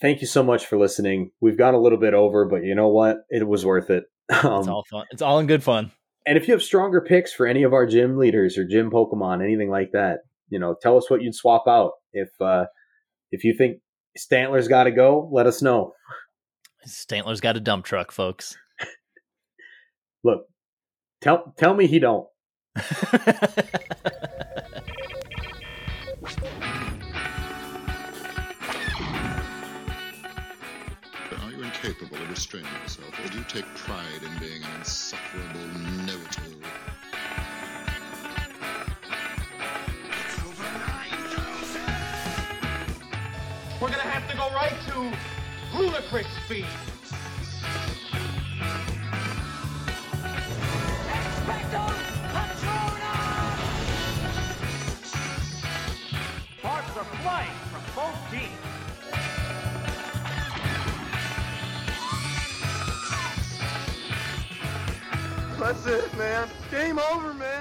Thank you so much for listening. We've gone a little bit over, but you know what? It was worth it. [LAUGHS] It's Um, all fun. It's all in good fun. and if you have stronger picks for any of our gym leaders or gym Pokemon, anything like that, you know, tell us what you'd swap out. If uh, if you think Stantler's got to go, let us know. Stantler's got a dump truck, folks. [LAUGHS] Look, tell tell me he don't. Are you incapable of restraining yourself, or do you take pride in being an insufferable know-it-all? We're gonna have to go right to ludicrous speed. Sparks are flying from both teams. That's it, man. Game over, man.